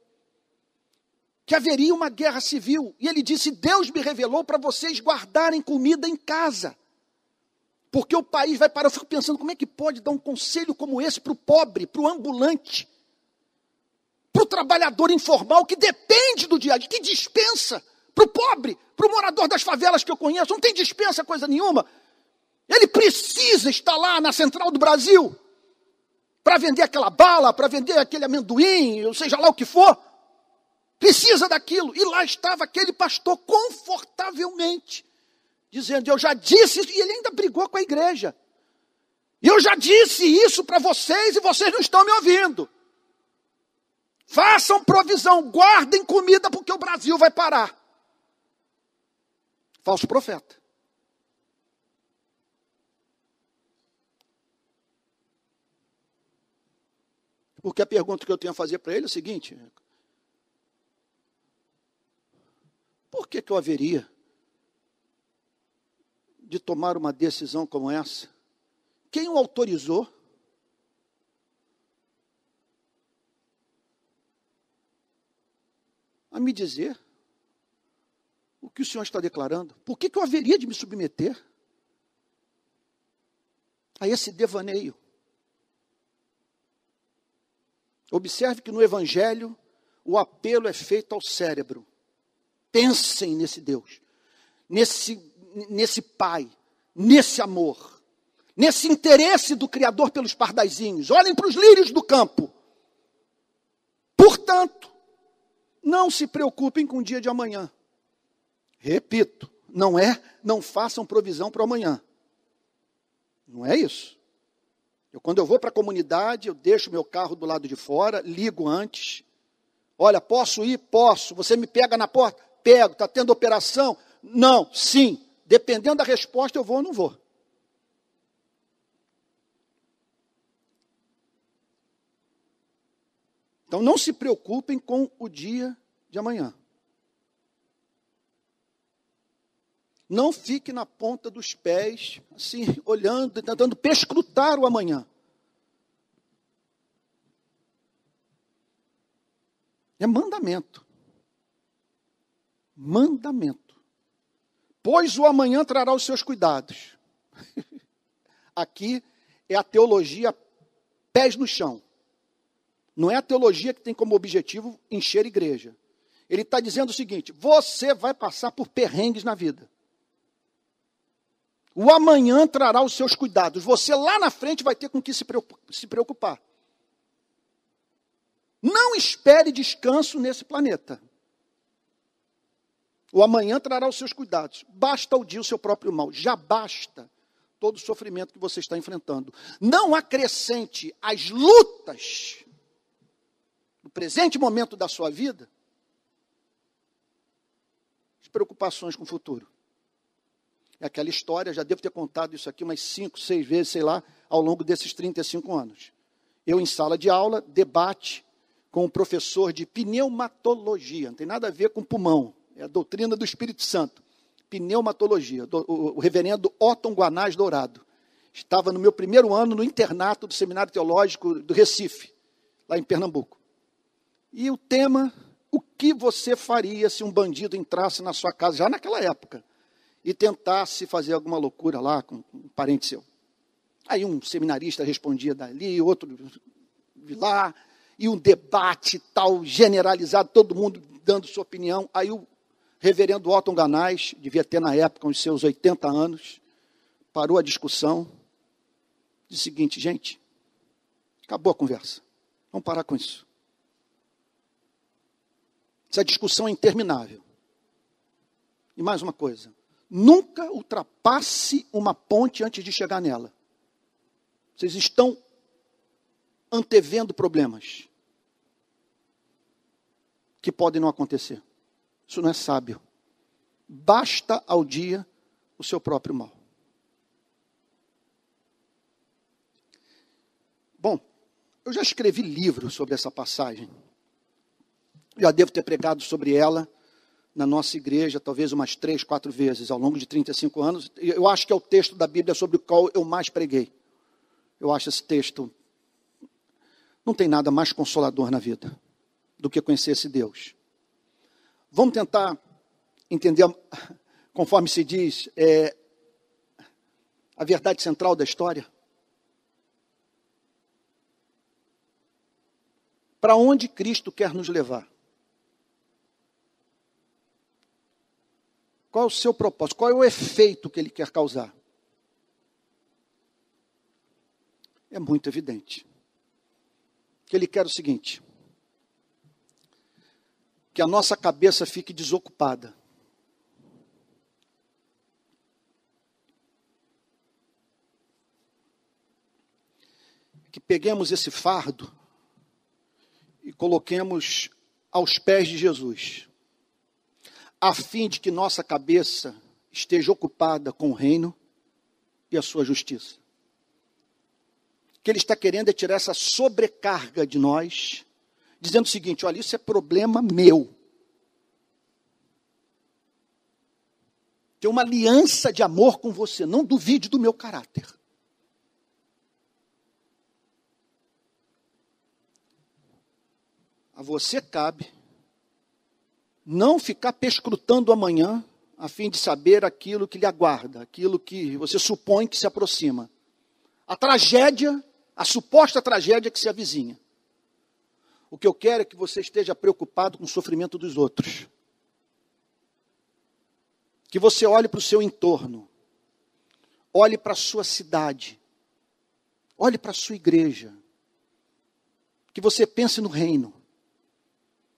Que haveria uma guerra civil. E ele disse: Deus me revelou para vocês guardarem comida em casa. Porque o país vai parar. Eu fico pensando, como é que pode dar um conselho como esse para o pobre, para o ambulante? Para o trabalhador informal que depende do dia a dia, que dispensa, para o pobre, para o morador das favelas que eu conheço, não tem dispensa coisa nenhuma. Ele precisa estar lá na central do Brasil para vender aquela bala, para vender aquele amendoim, ou seja lá o que for. Precisa daquilo. E lá estava aquele pastor confortavelmente, dizendo: Eu já disse isso, e ele ainda brigou com a igreja. Eu já disse isso para vocês e vocês não estão me ouvindo. Façam provisão, guardem comida, porque o Brasil vai parar. Falso profeta. Porque a pergunta que eu tenho a fazer para ele é o seguinte: por que, que eu haveria de tomar uma decisão como essa? Quem o autorizou? A me dizer o que o Senhor está declarando. Por que, que eu haveria de me submeter a esse devaneio? Observe que no Evangelho o apelo é feito ao cérebro. Pensem nesse Deus, nesse, nesse Pai, nesse amor, nesse interesse do Criador pelos pardaizinhos. Olhem para os lírios do campo. Portanto, não se preocupem com o dia de amanhã. Repito, não é, não façam provisão para amanhã. Não é isso. Eu, quando eu vou para a comunidade, eu deixo meu carro do lado de fora, ligo antes. Olha, posso ir? Posso. Você me pega na porta? Pego. Está tendo operação? Não. Sim. Dependendo da resposta, eu vou ou não vou. Então não se preocupem com o dia de amanhã. Não fique na ponta dos pés, assim, olhando, tentando perscrutar o amanhã. É mandamento. Mandamento. Pois o amanhã trará os seus cuidados. Aqui é a teologia pés no chão. Não é a teologia que tem como objetivo encher igreja. Ele está dizendo o seguinte: você vai passar por perrengues na vida. O amanhã trará os seus cuidados. Você lá na frente vai ter com que se preocupar. Não espere descanso nesse planeta. O amanhã trará os seus cuidados. Basta o dia o seu próprio mal. Já basta todo o sofrimento que você está enfrentando. Não acrescente as lutas presente momento da sua vida as preocupações com o futuro. É aquela história, já devo ter contado isso aqui umas cinco, seis vezes, sei lá, ao longo desses 35 anos. Eu em sala de aula, debate, com um professor de pneumatologia, não tem nada a ver com pulmão, é a doutrina do Espírito Santo. Pneumatologia, o, o reverendo Otton Guanás Dourado. Estava no meu primeiro ano no internato do Seminário Teológico do Recife, lá em Pernambuco. E o tema, o que você faria se um bandido entrasse na sua casa, já naquela época, e tentasse fazer alguma loucura lá com um parente seu? Aí um seminarista respondia dali, outro de lá, e um debate tal generalizado, todo mundo dando sua opinião. Aí o reverendo Otton Ganais, devia ter na época uns seus 80 anos, parou a discussão, disse o seguinte, gente, acabou a conversa, vamos parar com isso. Essa discussão é interminável. E mais uma coisa, nunca ultrapasse uma ponte antes de chegar nela. Vocês estão antevendo problemas que podem não acontecer. Isso não é sábio. Basta ao dia o seu próprio mal. Bom, eu já escrevi livros sobre essa passagem. Já devo ter pregado sobre ela na nossa igreja, talvez umas três, quatro vezes ao longo de 35 anos. Eu acho que é o texto da Bíblia sobre o qual eu mais preguei. Eu acho esse texto não tem nada mais consolador na vida do que conhecer esse Deus. Vamos tentar entender, conforme se diz, é, a verdade central da história? Para onde Cristo quer nos levar? Qual é o seu propósito? Qual é o efeito que ele quer causar? É muito evidente que ele quer o seguinte: que a nossa cabeça fique desocupada. Que peguemos esse fardo e coloquemos aos pés de Jesus, a fim de que nossa cabeça esteja ocupada com o reino e a sua justiça que ele está querendo é tirar essa sobrecarga de nós, dizendo o seguinte: olha, isso é problema meu. Tem uma aliança de amor com você, não duvide do meu caráter. A você cabe não ficar pescrutando amanhã a fim de saber aquilo que lhe aguarda, aquilo que você supõe que se aproxima. A tragédia a suposta tragédia que se avizinha. O que eu quero é que você esteja preocupado com o sofrimento dos outros. Que você olhe para o seu entorno, olhe para a sua cidade, olhe para a sua igreja. Que você pense no reino,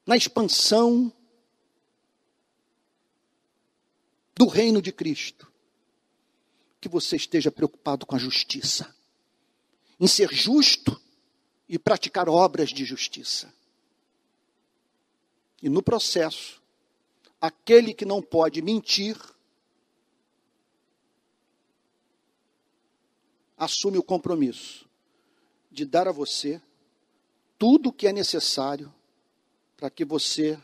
na expansão do reino de Cristo. Que você esteja preocupado com a justiça em ser justo e praticar obras de justiça. E no processo, aquele que não pode mentir, assume o compromisso de dar a você tudo o que é necessário para que você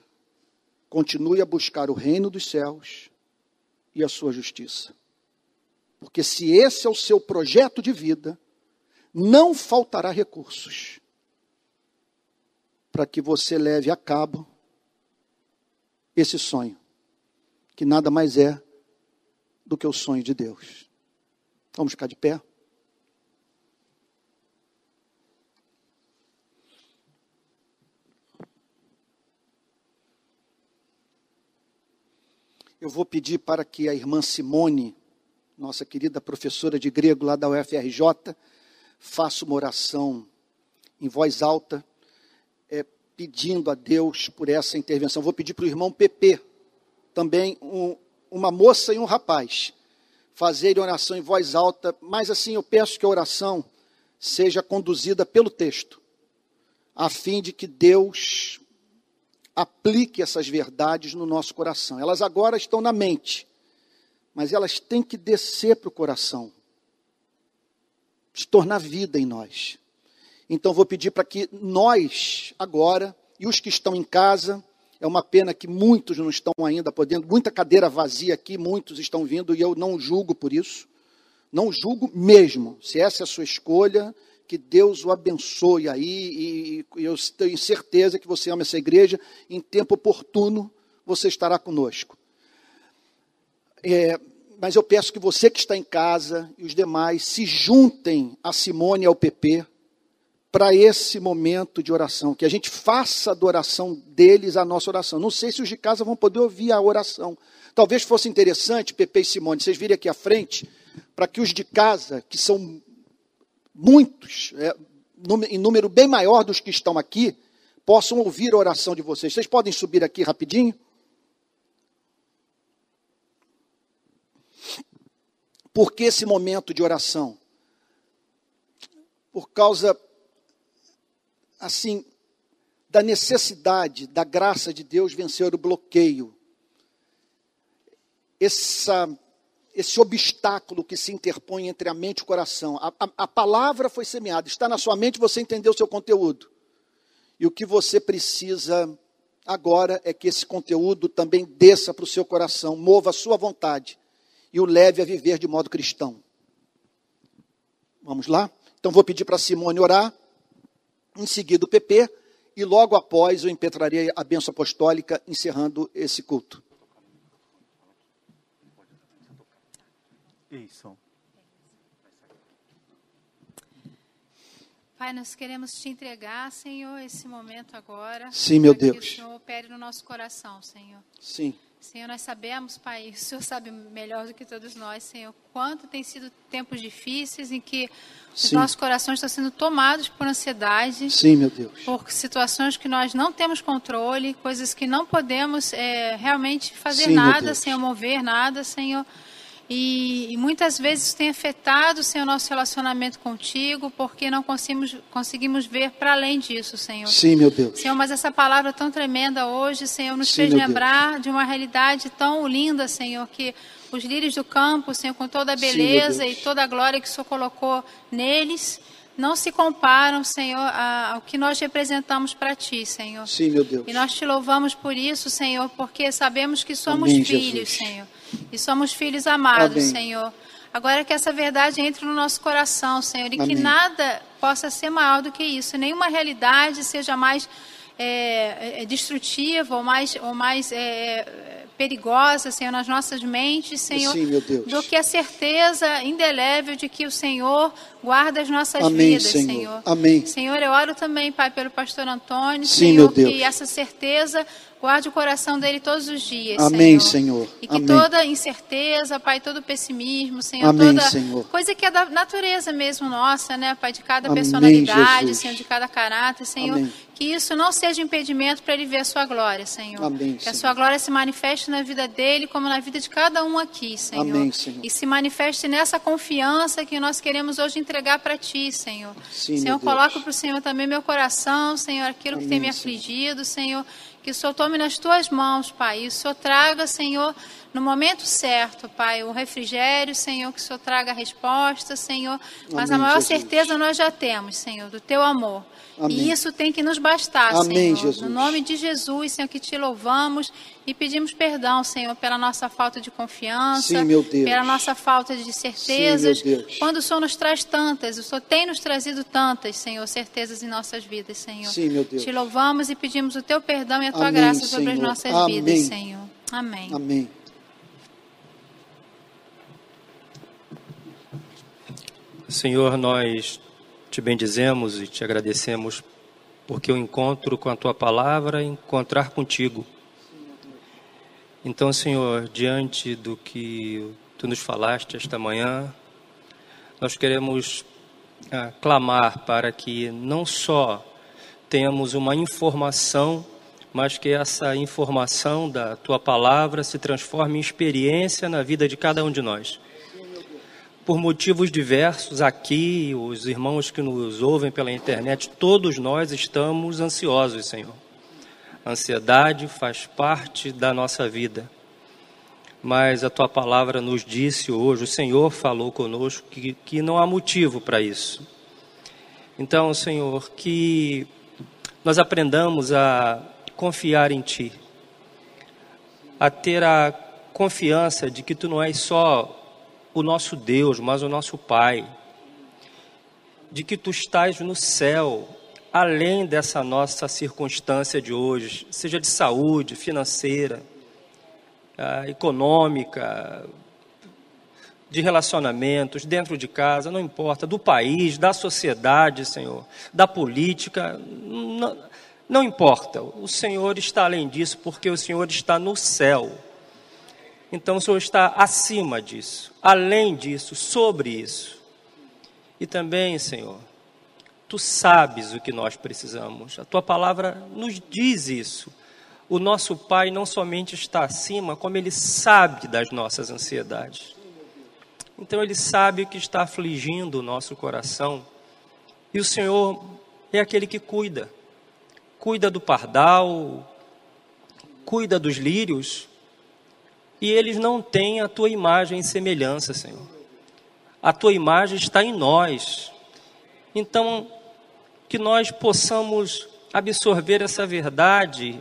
continue a buscar o reino dos céus e a sua justiça. Porque se esse é o seu projeto de vida, não faltará recursos para que você leve a cabo esse sonho, que nada mais é do que o sonho de Deus. Vamos ficar de pé? Eu vou pedir para que a irmã Simone, nossa querida professora de grego lá da UFRJ, faça uma oração em voz alta, é, pedindo a Deus por essa intervenção. Vou pedir para o irmão Pepe, também um, uma moça e um rapaz, fazerem oração em voz alta, mas assim eu peço que a oração seja conduzida pelo texto, a fim de que Deus aplique essas verdades no nosso coração. Elas agora estão na mente, mas elas têm que descer para o coração, se tornar vida em nós. Então vou pedir para que nós, agora, e os que estão em casa, é uma pena que muitos não estão ainda podendo, muita cadeira vazia aqui, muitos estão vindo e eu não julgo por isso. Não julgo mesmo. Se essa é a sua escolha, que Deus o abençoe aí, e, eu tenho certeza que você ama essa igreja, em tempo oportuno você estará conosco. É, mas eu peço que você que está em casa e os demais se juntem a Simone e ao PP para esse momento de oração, que a gente faça a adoração deles a nossa oração. Não sei se os de casa vão poder ouvir a oração. Talvez fosse interessante, Pepe e Simone, vocês virem aqui à frente, para que os de casa, que são muitos, é, em número bem maior dos que estão aqui, possam ouvir a oração de vocês. Vocês podem subir aqui rapidinho? Por que esse momento de oração? Por causa, assim, da necessidade da graça de Deus vencer o bloqueio. Essa esse obstáculo que se interpõe entre a mente e o coração. A, a, a, palavra foi semeada, está na sua mente, você entendeu o seu conteúdo. E o que você precisa agora é que esse conteúdo também desça para o seu coração, mova a sua vontade e o leve a viver de modo cristão. Vamos lá? Então vou pedir para Simone orar, em seguida o PP, e logo após eu impetrarei a benção apostólica, encerrando esse culto. Isso. Pai, nós queremos te entregar, Senhor, esse momento agora. Sim, meu Deus. Que o Senhor opere no nosso coração, Senhor. Sim. Senhor, nós sabemos, Pai, o Senhor sabe melhor do que todos nós, Senhor, quanto tem sido tempos difíceis em que Sim. os nossos corações estão sendo tomados por ansiedade. Sim, meu Deus. Por situações que nós não temos controle, coisas que não podemos é, realmente fazer Sim, nada, Senhor, mover nada, Senhor. E, e, muitas vezes tem afetado, Senhor, o nosso relacionamento contigo, porque não conseguimos, conseguimos ver para além disso, Senhor. Sim, meu Deus. Senhor, mas essa palavra tão tremenda hoje, Senhor, nos Sim, fez lembrar Deus. de uma realidade tão linda, Senhor, que os lírios do campo, Senhor, com toda a beleza Sim, e toda a glória que o Senhor colocou neles, não se comparam, Senhor, ao que nós representamos para Ti, Senhor. Sim, meu Deus. E nós te louvamos por isso, Senhor, porque sabemos que somos Amém, filhos, Jesus. Senhor. E somos filhos amados, Amém. Senhor. Agora que essa verdade entre no nosso coração, Senhor, e Amém. que nada possa ser maior do que isso, nenhuma realidade seja mais é, é, destrutiva ou mais, ou mais é, perigosa, Senhor, nas nossas mentes, Senhor, Sim, do que a certeza indelével de que o Senhor guarda as nossas Amém, vidas, Senhor. Senhor. Amém. Senhor, eu oro também, Pai, pelo pastor Antônio, Sim, Senhor, que essa certeza guarde o coração dele todos os dias, Amém, Senhor. Senhor. E que Amém. toda incerteza, Pai, todo pessimismo, Senhor, Amém, toda Senhor. coisa que é da natureza mesmo nossa, né, Pai, de cada Amém, personalidade, Jesus. Senhor, de cada caráter, Senhor, Amém. que isso não seja impedimento para ele ver a sua glória, Senhor. Amém, que a sua glória se manifeste na vida dele como na vida de cada um aqui, Senhor. Amém, Senhor. E se manifeste nessa confiança que nós queremos hoje entregar para Ti, Senhor. Sim, Senhor, coloco para o Senhor também meu coração, Senhor, aquilo que tem me afligido, Senhor. Que o Senhor tome nas tuas mãos, Pai. E o Senhor traga, Senhor, no momento certo, Pai, o refrigério, Senhor, que o Senhor traga a resposta, Senhor. Mas Amém, a maior Jesus. certeza nós já temos, Senhor, do teu amor. Amém. E isso tem que nos bastar, Amém, Senhor. Jesus. No nome de Jesus, Senhor, que te louvamos e pedimos perdão, Senhor, pela nossa falta de confiança, Sim, meu Deus. pela nossa falta de certezas. Sim, meu Deus. Quando o Senhor nos traz tantas, o Senhor tem nos trazido tantas, Senhor, certezas em nossas vidas, Senhor. Sim, meu Deus. Te louvamos e pedimos o teu perdão e a tua Amém, graça sobre Senhor. as nossas Amém. vidas, Senhor. Amém. Amém. Senhor, nós te bendizemos e te agradecemos porque o encontro com a tua palavra é encontrar contigo. Então, Senhor, diante do que tu nos falaste esta manhã, nós queremos ah, clamar para que não só tenhamos uma informação, mas que essa informação da tua palavra se transforme em experiência na vida de cada um de nós por motivos diversos, aqui, os irmãos que nos ouvem pela internet, todos nós estamos ansiosos, Senhor. Ansiedade faz parte da nossa vida. Mas a tua palavra nos disse hoje, o Senhor falou conosco que, que não há motivo para isso. Então, Senhor, que nós aprendamos a confiar em Ti, a ter a confiança de que Tu não és só o nosso Deus, mas o nosso Pai, de que tu estás no céu, além dessa nossa circunstância de hoje, seja de saúde, financeira, ah, econômica, de relacionamentos, dentro de casa, não importa, do país, da sociedade, Senhor, da política, não, não importa. O Senhor está além disso, porque o Senhor está no céu. Então o Senhor está acima disso, além disso, sobre isso. E também, Senhor, tu sabes o que nós precisamos. A tua palavra nos diz isso. O nosso Pai não somente está acima, como ele sabe das nossas ansiedades. Então ele sabe o que está afligindo o nosso coração. E o Senhor é aquele que cuida. Cuida do pardal, cuida dos lírios, e eles não têm a tua imagem e semelhança, Senhor. A tua imagem está em nós. Então, que nós possamos absorver essa verdade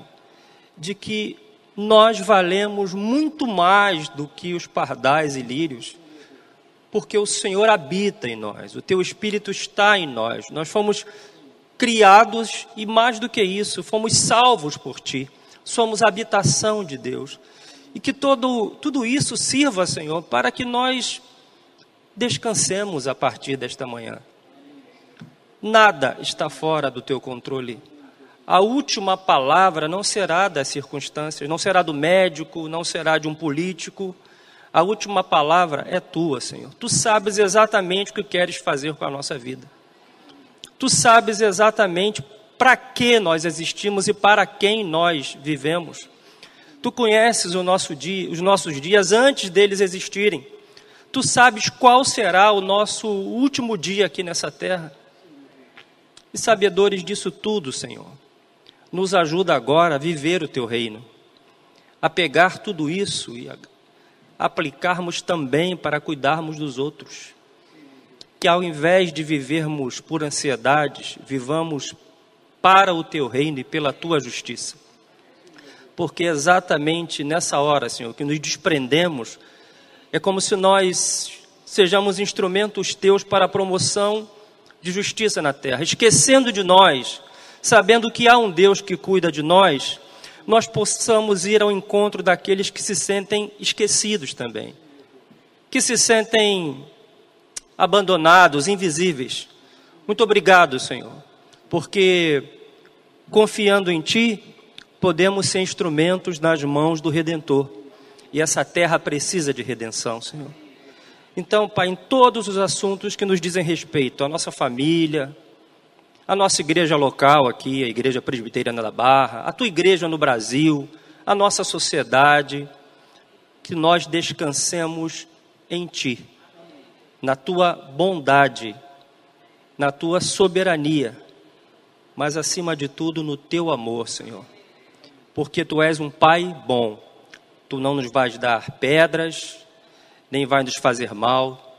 de que nós valemos muito mais do que os pardais e lírios, porque o Senhor habita em nós, o teu Espírito está em nós. Nós fomos criados e mais do que isso, fomos salvos por ti. Somos habitação de Deus. E que todo, tudo isso sirva, Senhor, para que nós descansemos a partir desta manhã. Nada está fora do teu controle. A última palavra não será das circunstâncias, não será do médico, não será de um político. A última palavra é tua, Senhor. Tu sabes exatamente o que queres fazer com a nossa vida. Tu sabes exatamente para que nós existimos e para quem nós vivemos. Tu conheces nosso dia, os nossos dias antes deles existirem. Tu sabes qual será o nosso último dia aqui nessa terra. E sabedores disso tudo, Senhor, nos ajuda agora a viver o teu reino, a pegar tudo isso e aplicarmos também para cuidarmos dos outros. Que ao invés de vivermos por ansiedades, vivamos para o teu reino e pela tua justiça porque exatamente nessa hora, Senhor, que nos desprendemos, é como se nós sejamos instrumentos teus para a promoção de justiça na terra, esquecendo de nós, sabendo que há um Deus que cuida de nós, nós possamos ir ao encontro daqueles que se sentem esquecidos também, que se sentem abandonados, invisíveis. Muito obrigado, Senhor, porque confiando em Ti, podemos ser instrumentos nas mãos do Redentor. E essa terra precisa de redenção, Senhor. Então, Pai, em todos os assuntos que nos dizem respeito, a nossa família, a nossa igreja local aqui, a Igreja Presbiteriana da Barra, a tua igreja no Brasil, a nossa sociedade, que nós descansemos em Ti, na Tua bondade, na Tua soberania, mas acima de tudo no Teu amor, Senhor porque tu és um pai bom. tu não nos vais dar pedras, nem vai nos fazer mal.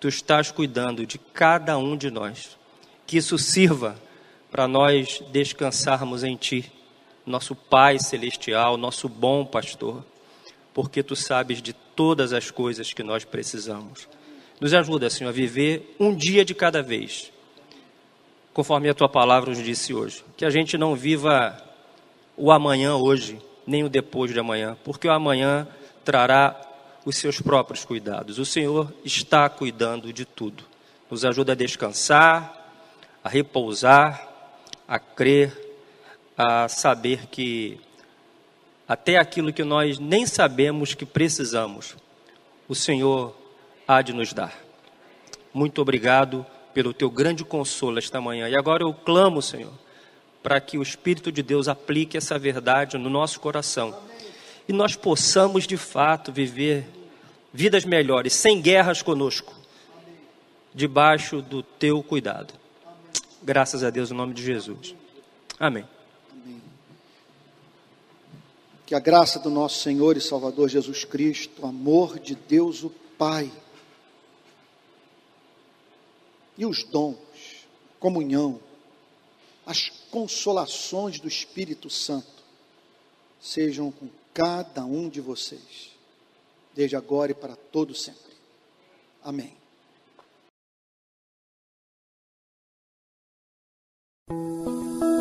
Tu estás cuidando de cada um de nós. Que isso sirva para nós descansarmos em Ti, nosso Pai Celestial, nosso bom pastor, porque Tu sabes de todas as coisas que nós precisamos. Nos ajuda, Senhor, a viver um dia de cada vez, conforme a Tua palavra nos disse hoje. Que a gente não viva o amanhã hoje, nem o depois de amanhã, porque o amanhã trará os seus próprios cuidados. O Senhor está cuidando de tudo. Nos ajuda a descansar, a repousar, a crer, a saber que até aquilo que nós nem sabemos que precisamos, o Senhor há de nos dar. Muito obrigado pelo teu grande consolo esta manhã. E agora eu clamo, Senhor, para que o Espírito de Deus aplique essa verdade no nosso coração e nós possamos de fato viver vidas melhores, sem guerras conosco, debaixo do teu cuidado. Graças a Deus, em nome de Jesus. Amém. Que a graça do nosso Senhor e Salvador Jesus Cristo, o amor de Deus o Pai e os dons, comunhão, as consolações do Espírito Santo sejam com cada um de vocês, desde agora e para todo sempre. Amém. Música